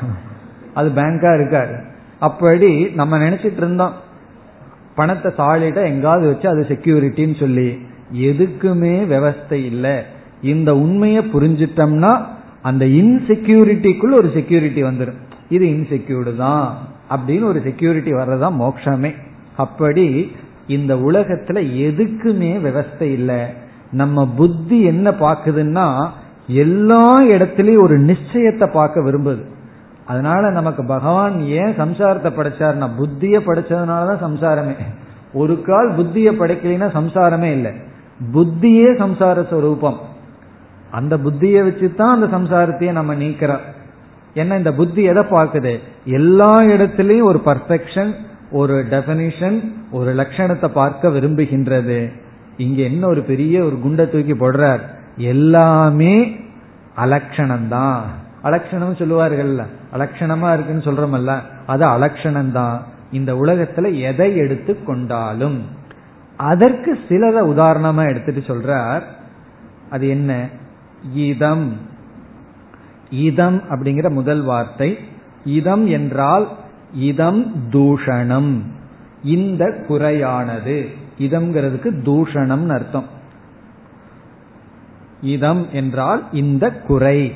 அது பேங்கா இருக்காது. அப்படி நம்ம நினைச்சிட்டு இருந்தோம். பணத்தை சாலிட்டா எங்காவது வச்சு அது செக்யூரிட்டின்னு சொல்லி. எதுக்குமே விவஸ்தை இல்லை. இந்த உண்மையை புரிஞ்சிட்டோம்னா அந்த இன்செக்யூரிட்டிக்குள்ள ஒரு செக்யூரிட்டி வந்துடும் இது இன்செக்யூர்டு தான். அப்படின்னு ஒரு செக்யூரிட்டி வர்றதுதான் மோட்சமே. அப்படி இந்த உலகத்துல எதுக்குமே விவஸ்தை இல்லை. நம்ம புத்தி என்ன பாக்குதுன்னா எல்லா இடத்துலயும் ஒரு நிச்சயத்தை பார்க்க விரும்புது. அதனால நமக்கு பகவான் ஏன் சம்சாரத்தை படைச்சார்னா புத்திய படைச்சதுனாலதான் சம்சாரமே. ஒரு கால் புத்திய படைக்கலைன்னா சம்சாரமே இல்லை. புத்தியே சம்சார ஸ்வரூபம். அந்த புத்தியை வச்சு தான் அந்த சம்சாரத்தையே நம்ம நீக்கிறோம். ஏன்னா இந்த புத்தி எதை பார்க்குது? எல்லா இடத்திலையும் ஒரு பர்ஃபெக்ஷன் ஒரு டெபனிஷன் ஒரு லட்சணத்தை பார்க்க விரும்புகின்றது. இங்க என்ன ஒரு பெரிய ஒரு குண்டை தூக்கி போடுறார்? எல்லாமே அலட்சணம்தான். அலட்சணம் சொல்லுவார்கள்ல. அலட்சணமா இருக்குன்னு சொல்றோமல்ல. அது அலட்சணம்தான். இந்த உலகத்துல எதை எடுத்து கொண்டாலும். அதற்கு சிலத உதாரணமா எடுத்துட்டு சொல்றார். அது என்ன? இதம். இதம் அப்படிங்கிற முதல் வார்த்தை. இதம் என்றால் இதம் தூஷணம். இந்த குறையானது. இதம்ங்கிறதுக்கு தூஷணம் அர்த்தம். இதம் என்றால் இந்த குறை.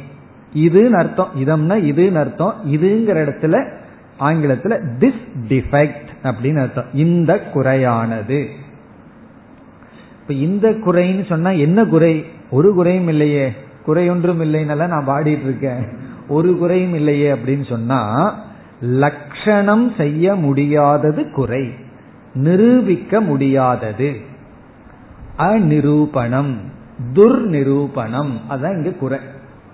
இதுன்னு அர்த்தம். இதம்னா இதுன்னு அர்த்தம். இதுங்கிற இடத்துல ஆங்கிலத்துல திஸ் டிஃபெக்ட் அப்படின்னு அர்த்தம். இந்த குறையானது. இப்ப இந்த குறைன்னு சொன்னா என்ன குறை? ஒரு குறையும் இல்லையே. குறையொன்றும் ஒன்றும் நான் பாடிட்டு இருக்கேன் ஒரு குறையும் இல்லையே அப்படின்னு சொன்னா லட்சணம் செய்ய முடியாதது குறை. நிரூபிக்க முடியாதது. அநிரூபணம் துர்நிரூபணம் அதான் இங்க குறை.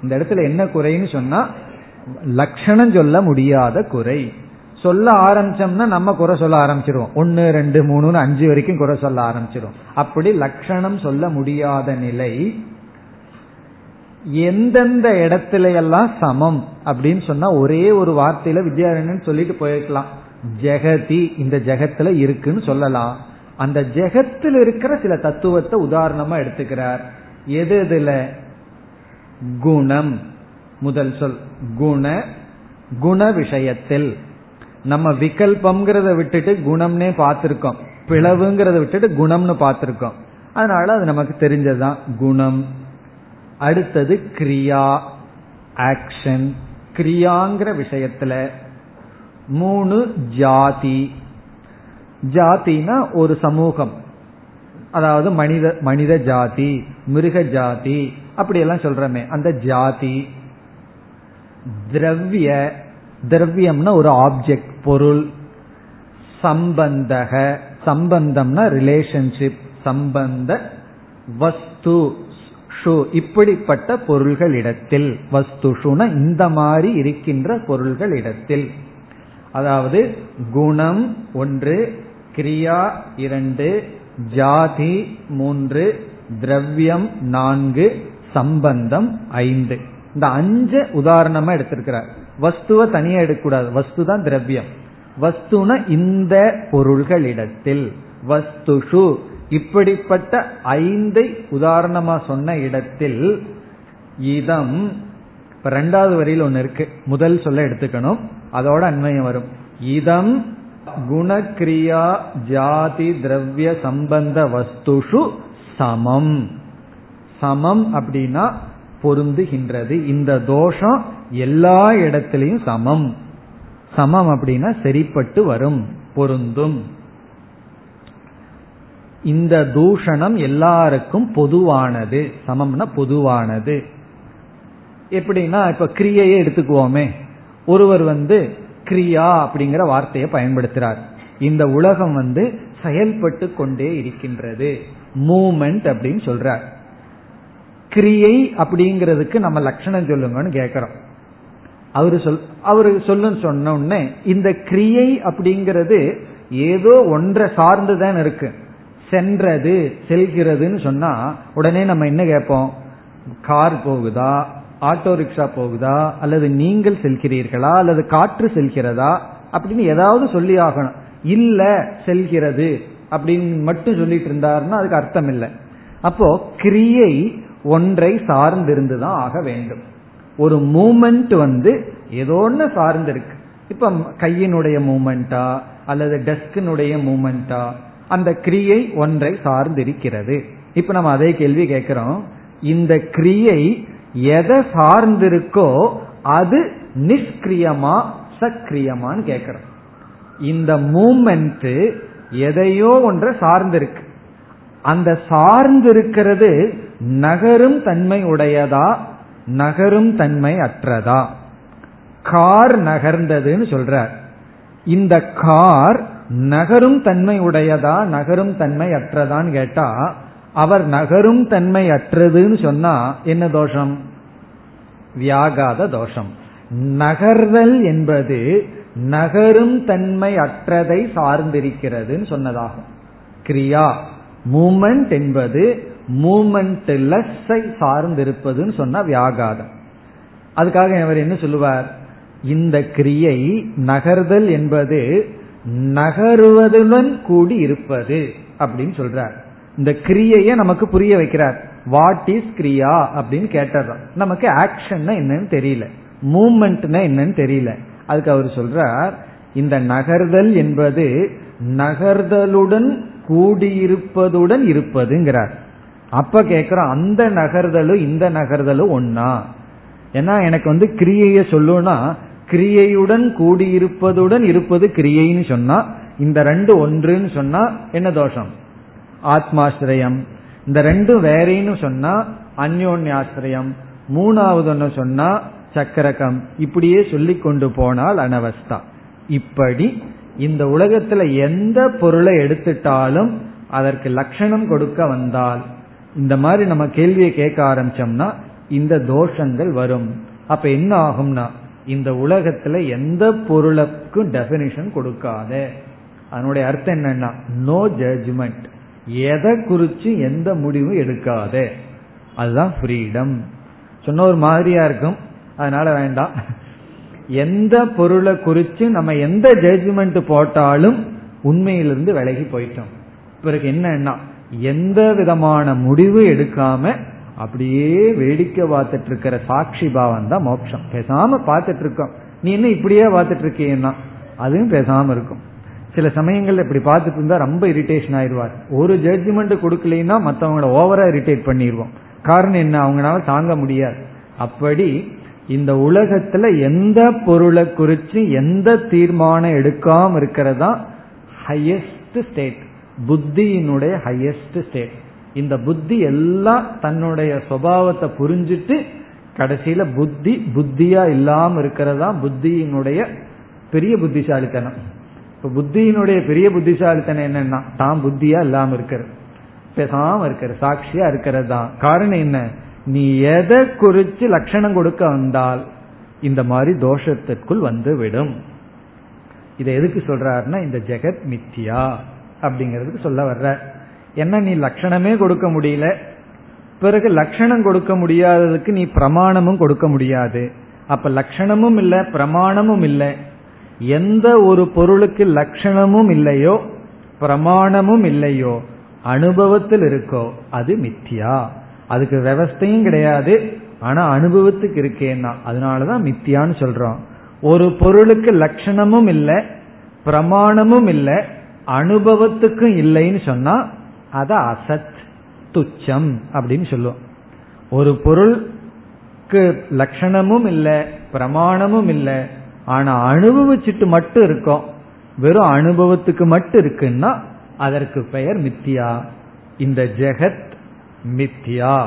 இந்த இடத்துல என்ன குறைன்னு சொன்னா லட்சணம் சொல்ல முடியாத குறை. சொல்ல ஆரம்பிச்சோம்னா நம்ம குறை சொல்ல ஆரம்பிச்சிருவோம். ஒன்னு ரெண்டு மூணுன்னு அஞ்சு வரைக்கும் குறை சொல்ல ஆரம்பிச்சிடும் அப்படி லட்சணம் சொல்ல முடியாத நிலை எந்தெந்த இடத்துல எல்லாம் சமம் அப்படின்னு சொன்னா ஒரே ஒரு வார்த்தையில வித்யாரண்யன் சொல்லிட்டு போயிருக்கலாம். ஜெகதி இந்த ஜெகத்துல இருக்குன்னு சொல்லலாம். அந்த ஜெகத்தில் இருக்கிற சில தத்துவத்தை உதாரணமா எடுத்துக்கிறார். எது இதுல குணம். முதல் சொல். குண குண விஷயத்தில். நம்ம விகல்பம்ங்கிறத விட்டுட்டு குணம்னே பார்த்திருக்கோம். பிளவுங்கிறத விட்டுட்டு குணம்னு பார்த்திருக்கோம். அதனால அது நமக்கு தெரிஞ்சதுதான். குணம். அடுத்தது கிரியா ஆக்ஷன் கிரியாங்கிற விஷயத்துல மூணு ஜாதி. ஜாதினா ஒரு சமூகம். அதாவது மனித மனித ஜாதி மிருக ஜாதி அப்படியெல்லாம் சொல்றமே. அந்த ஜாதி. திரவிய திரவியம்னா ஒரு ஆப்ஜெக்ட் பொருள். சம்பந்தக சம்பந்தம்னா ரிலேஷன்ஷிப் சம்பந்த வஸ்து. ஷு இப்படிப்பட்ட பொருள்களிடத்தில் வஸ்துஷுன இந்த மாதிரி இருக்கின்ற பொருள்களிடத்தில். அதாவது குணம் ஒன்று கிரியா இரண்டு ஜாதி மூன்று திரவியம் நான்கு சம்பந்தம் ஐந்து. இந்த அஞ்சு உதாரணமா எடுத்திருக்கிறார். வஸ்துவ தனியா எடுக்கக்கூடாது. வஸ்து தான் திரவியம். வஸ்துன இந்த பொருள்களிடத்தில். வஸ்துஷு இப்படிப்பட்ட ஐந்தை உதாரணமா சொன்ன இடத்தில் இதம் இப்ப ரெண்டாவது வரியில் ஒன்னு இருக்கு. முதல் சொல்ல எடுத்துக்கணும். அதோட அண்மையம் வரும். இதம் குணக்கிரியா ஜாதி திரவிய சம்பந்த வஸ்துஷு சமம். சமம் அப்படின்னா பொருந்துகின்றது. இந்த தோஷம் எல்லா இடத்திலையும் சமம். சமம் அப்படின்னா சரிப்பட்டு வரும் பொருந்தும். இந்த தூஷணம் எல்லாருக்கும் பொதுவானது. சமம்னா பொதுவானது. எப்படின்னா இப்ப கிரியையே எடுத்துக்குவோமே. ஒருவர் வந்து கிரியா அப்படிங்கிற வார்த்தையை பயன்படுத்துறார். இந்த உலகம் வந்து செயல்பட்டு கொண்டே இருக்கின்றது. மூமெண்ட் அப்படின்னு சொல்றார். கிரியை அப்படிங்கிறதுக்கு நம்ம லட்சணம் சொல்லுங்கன்னு கேட்கிறோம் அவரு சொல் அவரு சொல்லுன்னு சொன்ன உடனே இந்த கிரியை அப்படிங்கிறது ஏதோ ஒன்றை சார்ந்துதான் இருக்கு. சென்றது செல்கிறதுன்னு சொன்னா உடனே நம்ம என்ன கேட்போம்? கார் போகுதா? ஆட்டோ ரிக்ஷா போகுதா? அல்லது நீங்கள் செல்கிறீர்களா? அல்லது காற்று செல்கிறதா? அப்படின்னு ஏதாவது சொல்லி ஆகணும். இல்ல செல்கிறது அப்படின்னு மட்டும் சொல்லிட்டு இருந்தாருன்னா அதுக்கு அர்த்தம் இல்லை. அப்போ கிரியை ஒன்றை சார்ந்திருந்து தான் ஆக வேண்டும். ஒரு மூமெண்ட் வந்து ஏதோ ஒன்று சார்ந்திருக்கு. இப்ப கையினுடைய மூமெண்டா அல்லது டெஸ்கினுடைய மூமெண்டா அந்த கிரியை ஒன்றை சார்ந்திருக்கிறது. இப்ப நம்ம அதே கேள்வி கேட்கிறோம். இந்த கிரியை எதை சார்ந்திருக்கோ அது நிஷ்கிரியமா சக்கிரியமான்னு கேட்கிறோம். இந்த மூமெண்ட் எதையோ ஒன்றை சார்ந்திருக்கு. அந்த சார்ந்திருக்கிறது நகரும் தன்மை உடையதா நகரும் தன்மை அற்றதா? கார் நகர்ந்ததுன்னு சொல்றார். இந்த கார் நகரும் தன்மை உடையதா நகரும் தன்மை அற்றதான்னு கேட்டா அவர் நகரும் தன்மை அற்றதுன்னு சொன்னா என்ன தோஷம்? வியாகாத தோஷம். நகர்தல் என்பது நகரும் தன்மை அற்றதை சார்ந்திருக்கிறதுன்னு சொன்னதாகும். கிரியா மூமெண்ட் என்பது மூமெண்ட் லெஸ்ஸை சார்ந்திருப்பதுன்னு சொன்ன வியாகாதம். அதுக்காக அவர் என்ன சொல்லுவார்? இந்த கிரியை நகர்தல் என்பது நகருவதுடன் கூடி இருப்பது அப்படின்னு சொல்றார். இந்த கிரியையை நமக்கு புரிய வைக்கிறார். வாட் இஸ் கிரியா அப்படின்னு கேட்டதான் நமக்கு ஆக்ஷன் என்னன்னு தெரியல. மூமெண்ட்னா என்னன்னு தெரியல. அதுக்கு அவர் சொல்றார் இந்த நகர்தல் என்பது நகர்தலுடன் கூடியிருப்பதுடன் இருப்பதுங்கிறார். அப்ப கேக்குறோம் அந்த நகர்தலும் இந்த நகர்தலும் ஒன்னா ஏன்னா எனக்கு வந்து கிரியைய சொல்லுன்னா கிரியையுடன் கூடியிருப்பதுடன் இருப்பது கிரியைன்னு சொன்னா இந்த ரெண்டு ஒன்றுன்னு சொன்னா என்ன தோஷம்? ஆத்மாசிரயம் இந்த ரெண்டும் வேறேன்னு சொன்னா அந்யோன்யாசிரியம் மூணாவது ஒன்று சொன்னா சக்கரகம். இப்படியே சொல்லி கொண்டு போனால் அனவஸ்தா. இப்படி இந்த உலகத்துல எந்த பொருளை எடுத்துட்டாலும் அதற்கு லட்சணம் கொடுக்க வந்தால் இந்த மாதிரி நம்ம கேள்வியை கேட்க ஆரம்பிச்சோம்னா இந்த தோஷங்கள் வரும். அப்ப என்ன ஆகும்னா இந்த உலகத்துல எந்த பொருளுக்கும் டெபினிஷன் கொடுக்காத. அதனுடைய அர்த்தம் என்னன்னா நோ ஜட்ஜ்மெண்ட் எதை குறிச்சு எந்த முடிவும் எடுக்காத. அதுதான் ஃப்ரீடம் சொன்ன ஒரு மாதிரியா இருக்கும். அதனால வேண்டாம். எந்த பொருளை குறிச்சு நம்ம எந்த ஜட்ஜ்மெண்ட் போட்டாலும் உண்மையிலிருந்து விலகி போயிட்டோம். பிறகு என்னன்னா எந்த விதமான முடிவு எடுக்காம அப்படியே வேடிக்கை பார்த்துட்டு இருக்கிற சாட்சி பாவம் தான் மோட்சம். பேசாம பார்த்துட்டு இருக்கோம் நீ என்ன இப்படியே பார்த்துட்டு இருக்கீங்கன்னா அதுவும் பேசாம இருக்கும். சில சமயங்கள்ல இப்படி பார்த்துட்டு இருந்தா ரொம்ப இரிட்டேஷன் ஆயிடுவார். ஒரு ஜட்ஜ்மெண்ட் கொடுக்கலைன்னா மற்றவங்கள ஓவரா இரிட்டேட் பண்ணிடுவோம். காரணம் என்ன? அவங்களால தாங்க முடியாது. அப்படி இந்த உலகத்துல எந்த பொருளை குறிச்சு எந்த தீர்மானம் எடுக்காம இருக்கிறதா ஹையஸ்ட் ஸ்டேட் புத்தியினுடைய ஹையஸ்ட் ஸ்டேட் இந்த புத்தி எல்லாம் தன்னுடைய சுவாவத்தை புரிஞ்சிட்டு கடைசியில புத்தி புத்தியா இல்லாம இருக்கிறதா? புத்தியினுடைய பெரிய புத்திசாலித்தனம். இப்ப புத்தியினுடைய பெரிய புத்திசாலித்தனம் என்னன்னா தான் புத்தியா இல்லாம இருக்கிறது. பேசாம இருக்கிற சாட்சியா இருக்கிறது தான். காரணம் என்ன? நீ எதை குறித்து லட்சணம் கொடுக்க வந்தால் இந்த மாதிரி தோஷத்திற்குள் வந்து விடும் இதை எதுக்கு சொல்றாருன்னா இந்த ஜெகத் மித்தியா அப்படிங்கிறதுக்கு சொல்ல வர்ற என்ன நீ லட்சணமே கொடுக்க முடியல. பிறகு லட்சணம் கொடுக்க முடியாததுக்கு நீ பிரமாணமும் கொடுக்க முடியாது. அப்ப லட்சணமும் இல்லை பிரமாணமும் இல்லை. எந்த ஒரு பொருளுக்கு லட்சணமும் இல்லையோ பிரமாணமும் இல்லையோ அனுபவத்தில் இருக்கோ அது மித்தியா. அதுக்கு விவஸ்தையும் கிடையாது. ஆனா அனுபவத்துக்கு இருக்கேன்னா அதனாலதான் மித்தியான்னு சொல்றோம். ஒரு பொருளுக்கு லட்சணமும் இல்லை பிரமாணமும் இல்லை அனுபவத்துக்கும் இல்லைன்னு சொன்னா அத அசத் துச்சம் அப்படின்னு சொல்லுவோம். ஒரு பொருளுக்கு லட்சணமும் இல்லை பிரமாணமும் இல்லை ஆனா அனுபவிச்சுட்டு மட்டும் இருக்கோம். வெறும் அனுபவத்துக்கு மட்டும் இருக்குன்னா அதற்கு பெயர் மித்தியா. இந்த ஜெகத் மித்தியா.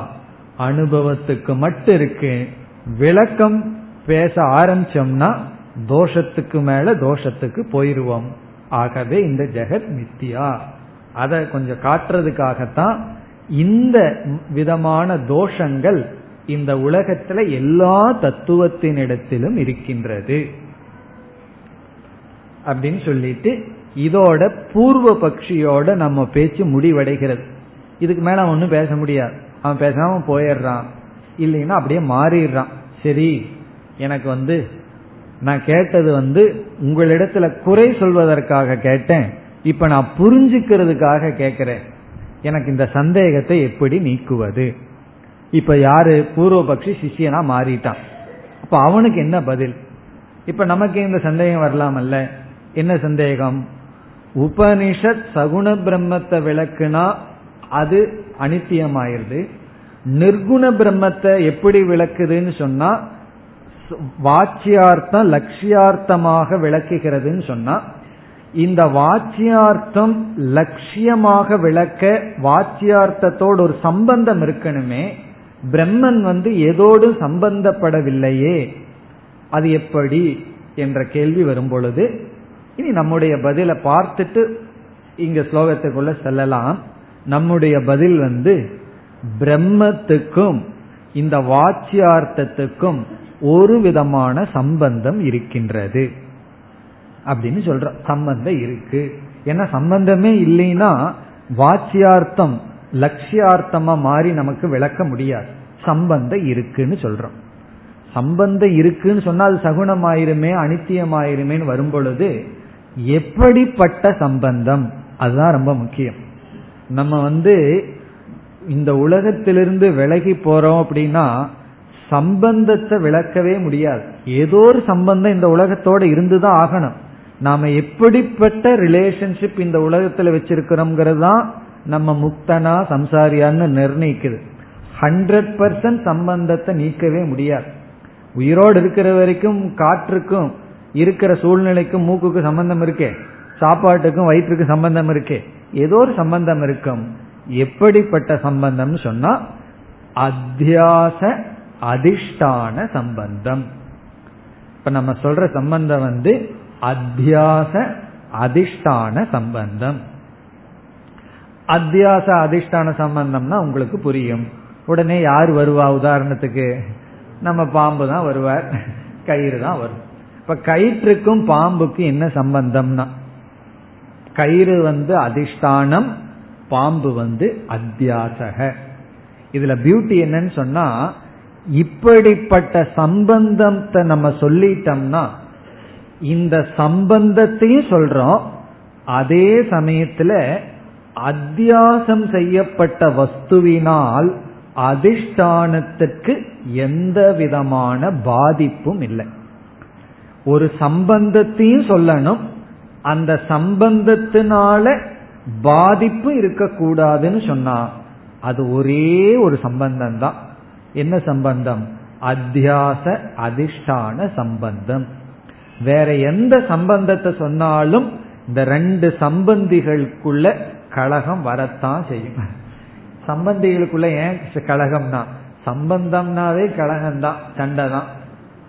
அனுபவத்துக்கு மட்டும் இருக்கு. விளக்கம் பேச ஆரம்பிச்சோம்னா தோஷத்துக்கு மேல தோஷத்துக்கு போயிருவோம். ஆகவே இந்த ஜெகத் மித்தியா. அதை கொஞ்சம் காட்டுறதுக்காகத்தான் இந்த விதமான தோஷங்கள் இந்த உலகத்துல எல்லா தத்துவத்தினிடத்திலும் இருக்கின்றது. அப்படின்னு சொல்லிட்டு இதோட பூர்வ பக்ஷியோட நம்ம பேச்சு முடிவடைகிறது. இதுக்கு மேல அவன் ஒன்றும் பேச முடியாது. அவன் பேசாம போயிடுறான். இல்லைன்னா அப்படியே மாறிடுறான். சரி எனக்கு வந்து நான் கேட்டது வந்து உங்களிடத்துல குறை சொல்வதற்காக கேட்டேன். இப்ப நான் புரிஞ்சுக்கிறதுக்காக கேட்கிறேன் எனக்கு இந்த சந்தேகத்தை எப்படி நீக்குவது? இப்ப யாரு? பூர்வபக்ஷி சிஷியனா மாறிட்டான். அப்ப அவனுக்கு என்ன பதில்? இப்ப நமக்கு இந்த சந்தேகம் வரலாமல்ல. என்ன சந்தேகம்? உபனிஷத் சகுண பிரம்மத்தை விளக்குனா அது அனித்தியமாயிருது. நிர்குண பிரம்மத்தை எப்படி விளக்குதுன்னு சொன்னா வாச்சியார்த்தம் லட்சியார்த்தமாக விளக்குகிறதுன்னு சொன்னா இந்த வாச்சியார்த்தம் லட்சியமாக விளக்க வாச்சியார்த்தத்தோடு ஒரு சம்பந்தம் இருக்கணுமே பிரம்மன் வந்து எதோடு சம்பந்தப்படவில்லையே அது எப்படி என்ற கேள்வி வரும் பொழுது இனி நம்முடைய பதிலை பார்த்துட்டு இங்க ஸ்லோகத்துக்குள்ள செல்லலாம். நம்முடைய பதில் வந்து பிரம்மத்துக்கும் இந்த வாச்சியார்த்தத்துக்கும் ஒரு விதமான சம்பந்தம் இருக்கின்றது. அப்படின்னு சொல்ற சம்பந்தம் இருக்கு. ஏன்னா சம்பந்தமே இல்லைன்னா வாச்சியார்த்தம் லட்சியார்த்தமா மாறி நமக்கு விளக்க முடியாது. சம்பந்தம் இருக்குன்னு சொல்றோம். சம்பந்தம் இருக்குன்னு சொன்னா அது சகுணமாயிருமே அனித்தியமாயிருமேன்னு ஆயிருமேன்னு வரும்பொழுது எப்படிப்பட்ட சம்பந்தம்? அதுதான் ரொம்ப முக்கியம். நம்ம வந்து இந்த உலகத்திலிருந்து விலகி போறோம் அப்படின்னா சம்பந்தத்தை விளக்கவே முடியாது. ஏதோ ஒரு சம்பந்தம் இந்த உலகத்தோட இருந்துதான் ஆகணும். நாம எப்படிப்பட்ட ரிலேஷன்ஷிப் இந்த உலகத்துல வச்சிருக்கிறோம்ங்கிறது தான் நம்ம முக்தனா சம்சாரியான்னு நிர்ணயிக்குது. ஹண்ட்ரட் பர்சன்ட் சம்பந்தத்தை நீக்கவே முடியாது. உயிரோடு இருக்கிற வரைக்கும் காற்றுக்கும் இருக்கிற சூழ்நிலைக்கும் மூக்குக்கு சம்பந்தம் இருக்கே. சாப்பாட்டுக்கும் வயிற்றுக்கு சம்பந்தம் இருக்கே. ஏதோ ஒரு சம்பந்தம் இருக்கும். எப்படிப்பட்ட சம்பந்தம்னு சொன்னா அத்தியாச அதிஷ்டான சம்பந்தம். இப்ப நம்ம சொல்ற சம்பந்தம் வந்து அத்தியாச அதிஷ்டான சம்பந்தம். அத்தியாச அதிஷ்டான சம்பந்தம்னா உங்களுக்கு புரியும். உடனே யார் வருவா? உதாரணத்துக்கு நம்ம பாம்பு தான் வருவார். கயிறு தான் வரும். இப்ப கயிற்றுக்கும் பாம்புக்கும் என்ன சம்பந்தம்னா கயிறு வந்து அதிஷ்டானம் பாம்பு வந்து அத்தியாசக. இதுல பியூட்டி என்னன்னு சொன்னா இப்படிப்பட்ட சம்பந்தத்தை நம்ம சொல்லிட்டோம்னா இந்த சம்பந்தத்தையும் சொல்றோம். அதே சமயத்துல அத்தியாசம் செய்யப்பட்ட வஸ்துவினால் அதிஷ்டானத்திற்கு எந்த விதமான பாதிப்பும் இல்லை. ஒரு சம்பந்தத்தையும் சொல்லணும். அந்த சம்பந்தத்தினால பாதிப்பு இருக்கக்கூடாதுன்னு சொன்னா அது ஒரே ஒரு சம்பந்தம் தான் என்ன சம்பந்தம்? அத்தியாச அதிஷ்டான சம்பந்தம். வேற எந்த சம்பந்தத்தை சொன்னாலும் இந்த ரெண்டு சம்பந்திகளுக்குள்ள கழகம் வரத்தான் செய்யும். சம்பந்திகளுக்குள்ள ஏன் கழகம்னா? சம்பந்தம்னாவே கழகம் தான் சண்டை தான்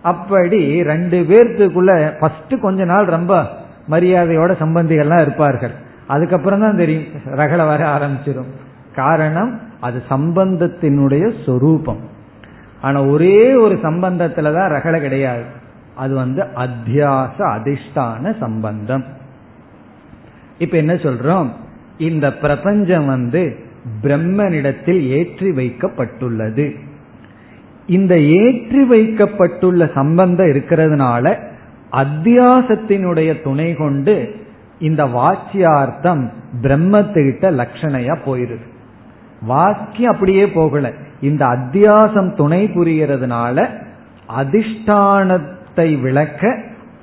அப்படி ரெண்டு பேர்த்துக்குள்ள ஃபர்ஸ்ட் கொஞ்ச நாள் ரொம்ப மரியாதையோட சம்பந்திகள்லாம் இருப்பார்கள். அதுக்கப்புறம் தான் தெரியும் ரகல வர ஆரம்பிச்சிடும் காரணம் அது சம்பந்தத்தினுடைய சொரூபம். ஆனா ஒரே ஒரு சம்பந்தத்துலதான் ரகலை கிடையாது. அது வந்து அத்தியாச அதிஷ்டான சம்பந்தம். இப்ப என்ன சொல்றோம்? இந்த பிரபஞ்சம் வந்து பிரம்மனிடத்தில் ஏற்றி வைக்கப்பட்டுள்ளது. இந்த ஏற்றி வைக்கப்பட்டுள்ள சம்பந்தம் இருக்கிறதுனால அத்தியாசத்தினுடைய துணை கொண்டு இந்த வாக்கியார்த்தம் பிரம்மத்துக்கிட்ட லட்சணையா போயிருது. வாக்கியம் அப்படியே போகல. இந்த அத்தியாசம் துணை புரியறதுனால பிரம்மத்தை விளக்க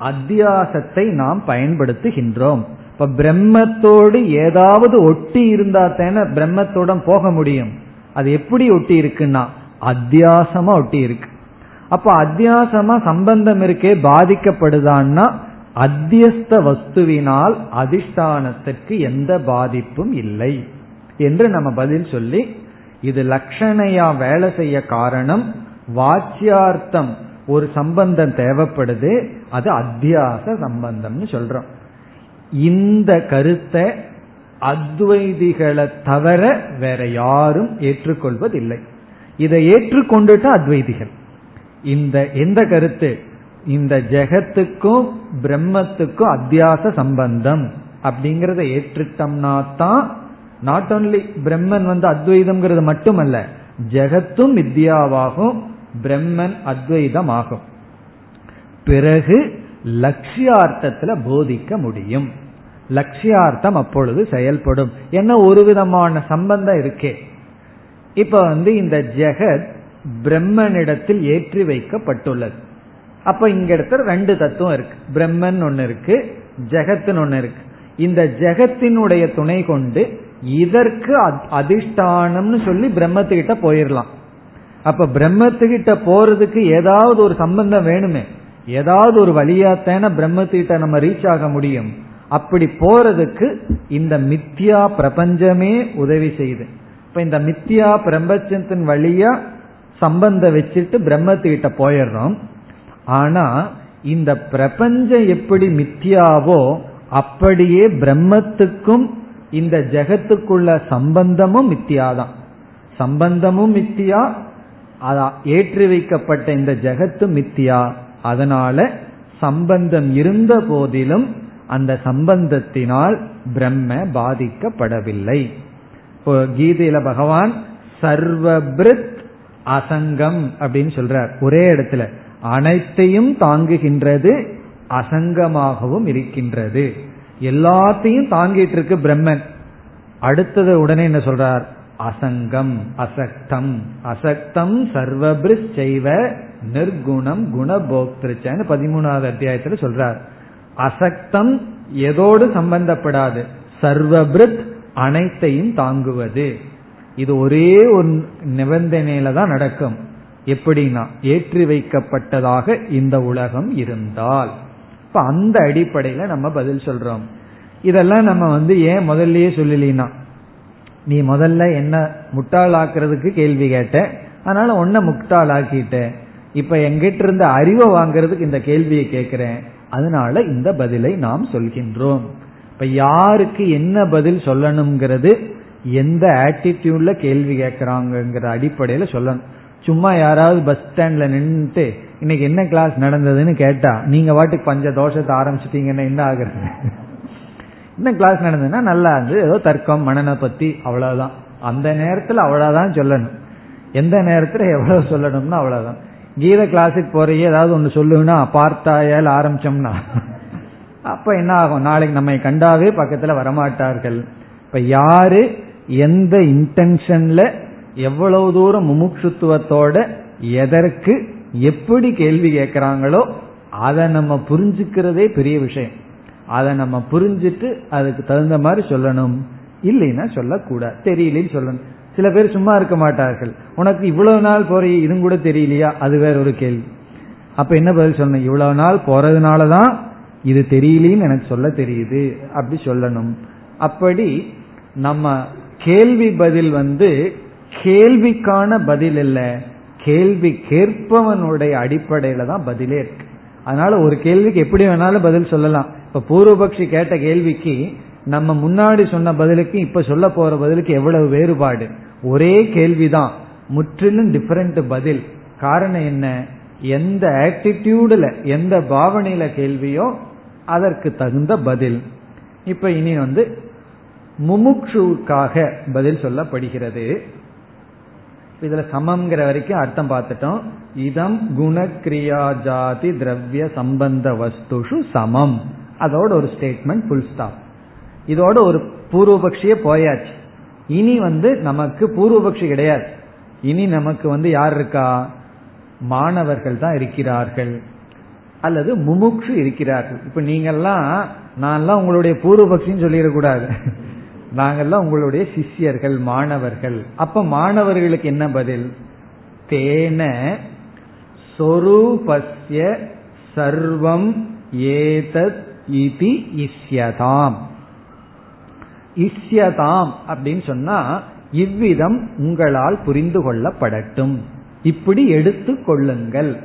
அத்தியாசத்தை நாம் பயன்படுத்துகின்றோம். இப்ப பிரம்மத்தோடு ஏதாவது ஒட்டி இருந்தா தானே பிரம்மத்தோட போக முடியும். அது எப்படி ஒட்டி இருக்குன்னா அத்தியாசமா ஒட்டி இருக்கு. அப்ப அத்தியாசமா சம்பந்தம் இருக்கே பாதிக்கப்படுதான்னா அத்தியஸ்த வஸ்துவினால் அதிஷ்டானத்திற்கு எந்த பாதிப்பும் இல்லை என்று நம்ம பதில் சொல்லி இது லட்சணையா வேலை செய்ய காரணம் வாச்சியார்த்தம் ஒரு சம்பந்தம் தேவைப்படுது அது அத்தியாச சம்பந்தம்னு சொல்றோம். இந்த கருத்தை அத்வைதிகளை தவிர வேற யாரும் ஏற்றுக்கொள்வதில்லை. இதை ஏற்றுக்கொண்டுட்டா அத்வைதிகள். இந்த எந்த கருத்து? இந்த ஜெகத்துக்கும் பிரம்மத்துக்கும் அத்தியாச சம்பந்தம் அப்படிங்கறத ஏற்றுட்டோம்னா தான் நாட் ஓன்லி பிரம்மன் வந்து அத்வைதம்ங்கிறது மட்டுமல்ல ஜெகத்தும் வித்யாவாகும் பிரம்மன் அத்வைதம் ஆகும் பிறகு லட்சியார்த்தத்துல போதிக்க முடியும். லட்சியார்த்தம் அப்பொழுது செயல்படும். என்ன ஒரு விதமான சம்பந்தம் இருக்கே. இப்ப வந்து இந்த ஜெகத் பிரம்மனிடத்தில் ஏற்றி வைக்கப்பட்டுள்ளது. அப்ப இங்க இடத்துல ரெண்டு தத்துவம் இருக்கு. பிரம்மன் ஒன்னு இருக்கு ஜெகத்துன்னு ஒன்னு இருக்கு. இந்த ஜெகத்தினுடைய துணை கொண்டு இதற்கு அதிஷ்டானம்னு சொல்லி பிரம்மத்துக்கிட்ட போயிடலாம் அப்ப பிரம்மத்துக்கிட்ட போறதுக்கு ஏதாவது ஒரு சம்பந்தம் வேணுமே ஏதாவது ஒரு வழியாத்தான பிரம்மத்துக்கிட்ட நம்ம ரீச் ஆக முடியும். அப்படி போறதுக்கு இந்த மித்தியா பிரபஞ்சமே உதவி செய்யுது. இப்ப இந்த மித்தியா பிரபஞ்சத்தின் வழியா சம்பந்தம் வச்சுட்டு பிரம்மத்துக்கிட்ட போயிடுறோம். ஆனா இந்த பிரபஞ்சம் எப்படி மித்தியாவோ அப்படியே பிரம்மத்துக்கும் இந்த ஜெகத்துக்குள்ள சம்பந்தமும் மித்தியாதான் சம்பந்தமும் மித்தியா ஏற்றி வைக்கப்பட்ட இந்த ஜெகத்து மித்தியா. அதனால சம்பந்தம் இருந்த போதிலும் அந்த சம்பந்தத்தினால் பிரம்ம பாதிக்கப்படவில்லை. இப்போ கீதையில பகவான் சர்வபிருத் அசங்கம் அப்படின்னு சொல்றார். ஒரே இடத்துல. அனைத்தையும் தாங்குகின்றது அசங்கமாகவும் இருக்கின்றது. எல்லாத்தையும் தாங்கிட்டு இருக்கு பிரம்மன். அடுத்தது உடனே என்ன சொல்றார்? அசங்கம் அசக்தம். அசக்தம் சர்வபிரிஸ் செய்வ நிர்குணம் குணபோக்திருச்சன்னு பதிமூணாவது அத்தியாயத்துல சொல்றார். அசக்தம் எதோடு சம்பந்தப்படாது. சர்வபிருத் அனைத்தையும் தாங்குவது. இது ஒரே ஒரு நிபந்தனையில தான் நடக்கும். எப்படின்னா ஏற்றி வைக்கப்பட்டதாக இந்த உலகம் இருந்தால். இப்ப அந்த அடிப்படையில நம்ம பதில் சொல்றோம். இதெல்லாம் நம்ம வந்து ஏன் முதல்லயே சொல்லலாம் நீ முதல்ல என்ன முட்டாளாக்குறதுக்கு கேள்வி கேட்ட அதனால உன்ன முட்டாளாக்கிட்ட. இப்ப எங்கிட்ட இருந்த அறிவை வாங்குறதுக்கு இந்த கேள்வியை கேட்கிறேன் அதனால இந்த பதிலை நாம் சொல்கின்றோம். இப்ப யாருக்கு என்ன பதில் சொல்லணுங்கிறது எந்த ஆட்டிடியூட்ல கேள்வி கேட்கறாங்கிற அடிப்படையில சொல்லணும். சும்மா யாராவது பஸ் ஸ்டாண்ட்ல நின்றுட்டு இன்னைக்கு என்ன கிளாஸ் நடந்ததுன்னு கேட்டா நீங்க வாட்டுக்கு பஞ்ச தோஷத்தை ஆரம்பிச்சிட்டீங்கன்னா என்ன ஆகுறது? இன்னும் கிளாஸ் நடந்ததுன்னா நல்லா இருந்து ஏதோ தர்க்கம் மனனை பத்தி அவ்வளவுதான். அந்த நேரத்துல அவ்வளவுதான் சொல்லணும். எந்த நேரத்துல எவ்வளவு சொல்லணும்னா அவ்வளவுதான். கீத கிளாஸுக்கு போறையே ஏதாவது ஒன்று சொல்லுன்னா பார்த்தாயால் ஆரம்பிச்சோம்னா. அப்ப என்ன ஆகும்? நாளைக்கு நம்மை கண்டாவே பக்கத்துல வரமாட்டார்கள். இப்ப யாரு எந்த இன்டென்ஷன்ல எவ்வளவு தூரம் முமுட்சுத்துவத்தோட எதற்கு எப்படி கேள்வி கேட்கிறாங்களோ அதை நம்ம புரிஞ்சுக்கிறதே பெரிய விஷயம். அதை நம்ம புரிஞ்சிட்டு அதுக்கு தகுந்த மாதிரி சொல்லணும். இல்லைன்னா சொல்லக்கூடாது தெரியலன்னு சொல்லணும். சில பேர் சும்மா இருக்க மாட்டார்கள். உனக்கு இவ்வளவு நாள் போற இதுவும் கூட தெரியலையா? அது வேற ஒரு கேள்வி. அப்ப என்ன பதில் சொல்லணும்? இவ்வளவு நாள் போறதுனாலதான் இது தெரியலன்னு எனக்கு சொல்ல தெரியுது. அப்படி சொல்லணும். அப்படி நம்ம கேள்வி பதில் வந்து கேள்விக்கான பதில் இல்ல. கேள்வி கேட்பவனுடைய அடிப்படையில தான் பதிலே இருக்கு. அதனால ஒரு கேள்விக்கு எப்படி வேணாலும் பதில் சொல்லலாம். இப்ப பூர்வபக்ஷி கேட்ட கேள்விக்கு நம்ம முன்னாடி சொன்ன பதிலுக்கு இப்ப சொல்ல போற பதிலுக்கு எவ்வளவு வேறுபாடு? ஒரே கேள்விதான். முற்றிலும் டிஃபரெண்ட் பதில். காரணம் என்ன? எந்த ஆட்டிடியூடுல எந்த பாவனையில கேள்வியோ அதற்கு தகுந்த பதில். இப்ப இனி வந்து முமுட்சுக்காக பதில் சொல்லப்படுகிறது. இதுல சமம்ங்கிற வரைக்கும் அர்த்தம் பார்த்துட்டோம். இதம் குணக்ரியா ஜாதி திரவிய சம்பந்த வஸ்துஷு சமம். அதோட ஒரு ஸ்டேட்மெண்ட் புல் ஸ்டாப் இதோட ஒரு பூர்வபக்ஷிய போயாச்சு. இனி வந்து நமக்கு பூர்வபக்ஷி கிடையாது. இனி நமக்கு வந்து யார் இருக்கா? மாணவர்கள் தான் இருக்கிறார்கள். அல்லது முமுக்ஷு இருக்கிறார்கள். இப்ப நீங்கெல்லாம் நான்லாம் உங்களுடைய பூர்வபக்ஷின்னு சொல்லிடக்கூடாது. நாங்கெல்லாம் உங்களுடைய சிஷ்யர்கள் மாணவர்கள். அப்ப மாணவர்களுக்கு என்ன பதில்? தேன சொரூபஸ்ய சர்வம் ஏதத் இதி இஸ்யதாம் இஸ்யதாம் அப்படின்னு சொன்னா இவ்விதம் உங்களால் புரிந்து கொள்ளப்படட்டும். இப்படி எடுத்து கொள்ளுங்கள்.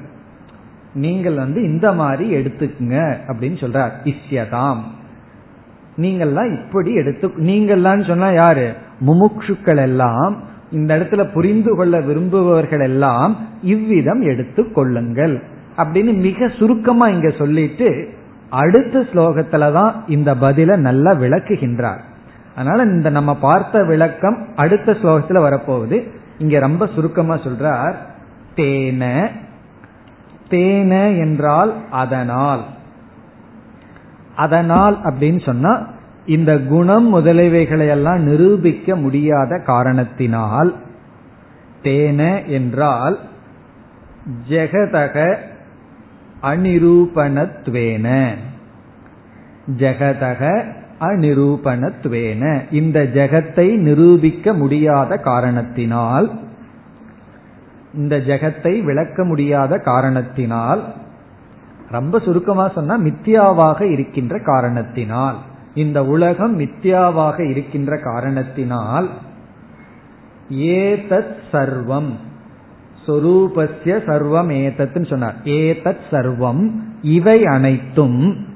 நீங்கள் வந்து இந்த மாதிரி எடுத்துக்குங்க அப்படின்னு சொல்றார். இஸ்யதாம் நீங்கள்லாம் இப்படி எடுத்து நீங்கள்லாம் சொன்னா யாரு? முமுட்சுக்கள் எல்லாம் இந்த இடத்துல புரிந்து கொள்ள விரும்புபவர்கள் எல்லாம் இவ்விதம் எடுத்து கொள்ளுங்கள். அப்படின்னு மிக சுருக்கமா இங்க சொல்லிட்டு அடுத்த ஸ்லோகத்துல தான் இந்த பதில நல்லா விளக்குகின்றார். அதனால இந்த நம்ம பார்த்த விளக்கம் அடுத்த ஸ்லோகத்துல வரப்போகுது. இங்க ரொம்ப சுருக்கமா சொல்றார் தேன தேன என்றால் அதனால். அதனால் அப்படின்னு சொன்னா இந்த குணம் முதலியவைகளை எல்லாம் நிரூபிக்க முடியாத காரணத்தினால் தேன என்றால் ஜெகதக அனிரூபணத்வேன ஜெகதக அனிரூபணத்வேன இந்த ஜெகத்தை நிரூபிக்க முடியாத காரணத்தினால் இந்த ஜெகத்தை விளக்க முடியாத காரணத்தினால் ரொம்ப சுருக்கமா சொன்னா மித்தியாவாக இருக்கின்ற காரணத்தினால். இந்த உலகம் மித்தியாவாக இருக்கின்ற காரணத்தினால் ஏதத் சர்வம். சொரூபஸ்ய சர்வம் ஏதத்னு சொன்னார். ஏதத் சர்வம் இவை அனைத்தும்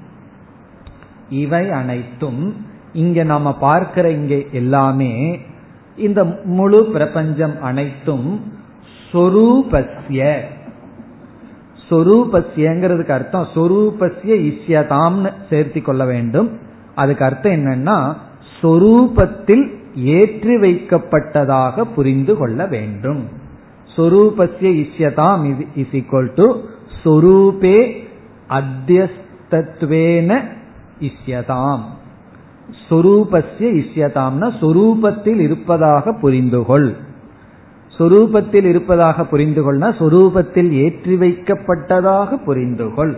இவை அனைத்தும் இங்க நாம பார்க்கிற இங்க எல்லாமே இந்த முழு பிரபஞ்சம் அனைத்தும் சொரூபஸ்ய சொரூபஸ்யங்கிறதுக்கு அர்த்தம் சொரூபஸ்ய இஷ்யதாம்னு சேர்த்தி கொள்ள வேண்டும். அதுக்கு அர்த்தம் என்னன்னா சொரூபத்தில் ஏற்றி வைக்கப்பட்டதாக புரிந்து கொள்ள வேண்டும். சொரூபஸ்ய இஷ்யதாம் இஸ் ஈக்வல் டு சொரூபே அத்தியஸ்தத்வேன இஷ்யதாம். சொரூபஸ்ய இஷ்யதாம்னா சொரூபத்தில் இருப்பதாக புரிந்துகொள் சொரூபத்தில் இருப்பதாக புரிந்துகொள்னா சொரூபத்தில் ஏற்றி வைக்கப்பட்டதாக புரிந்து கொள்.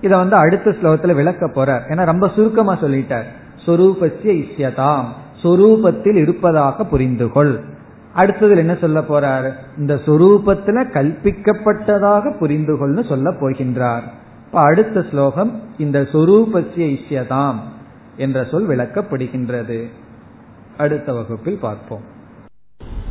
இதை வந்து அடுத்த ஸ்லோகத்துல விளக்க போறார். ஏன்னா ரொம்ப சுருக்கமா சொல்லிட்டார். சொரூபஸ்ய இஸ்யதாம் சொரூபத்தில் இருப்பதாக புரிந்துகொள் அடுத்ததில் என்ன சொல்ல போறார்? இந்த சொரூபத்துல கல்பிக்கப்பட்டதாக புரிந்துகொள்னு சொல்ல போகின்றார். இப்ப அடுத்த ஸ்லோகம் இந்த சொரூபஸ்ய இஷ்யதாம் என்ற சொல் விளக்கப்படுகின்றது. அடுத்த வகுப்பில் பார்ப்போம்.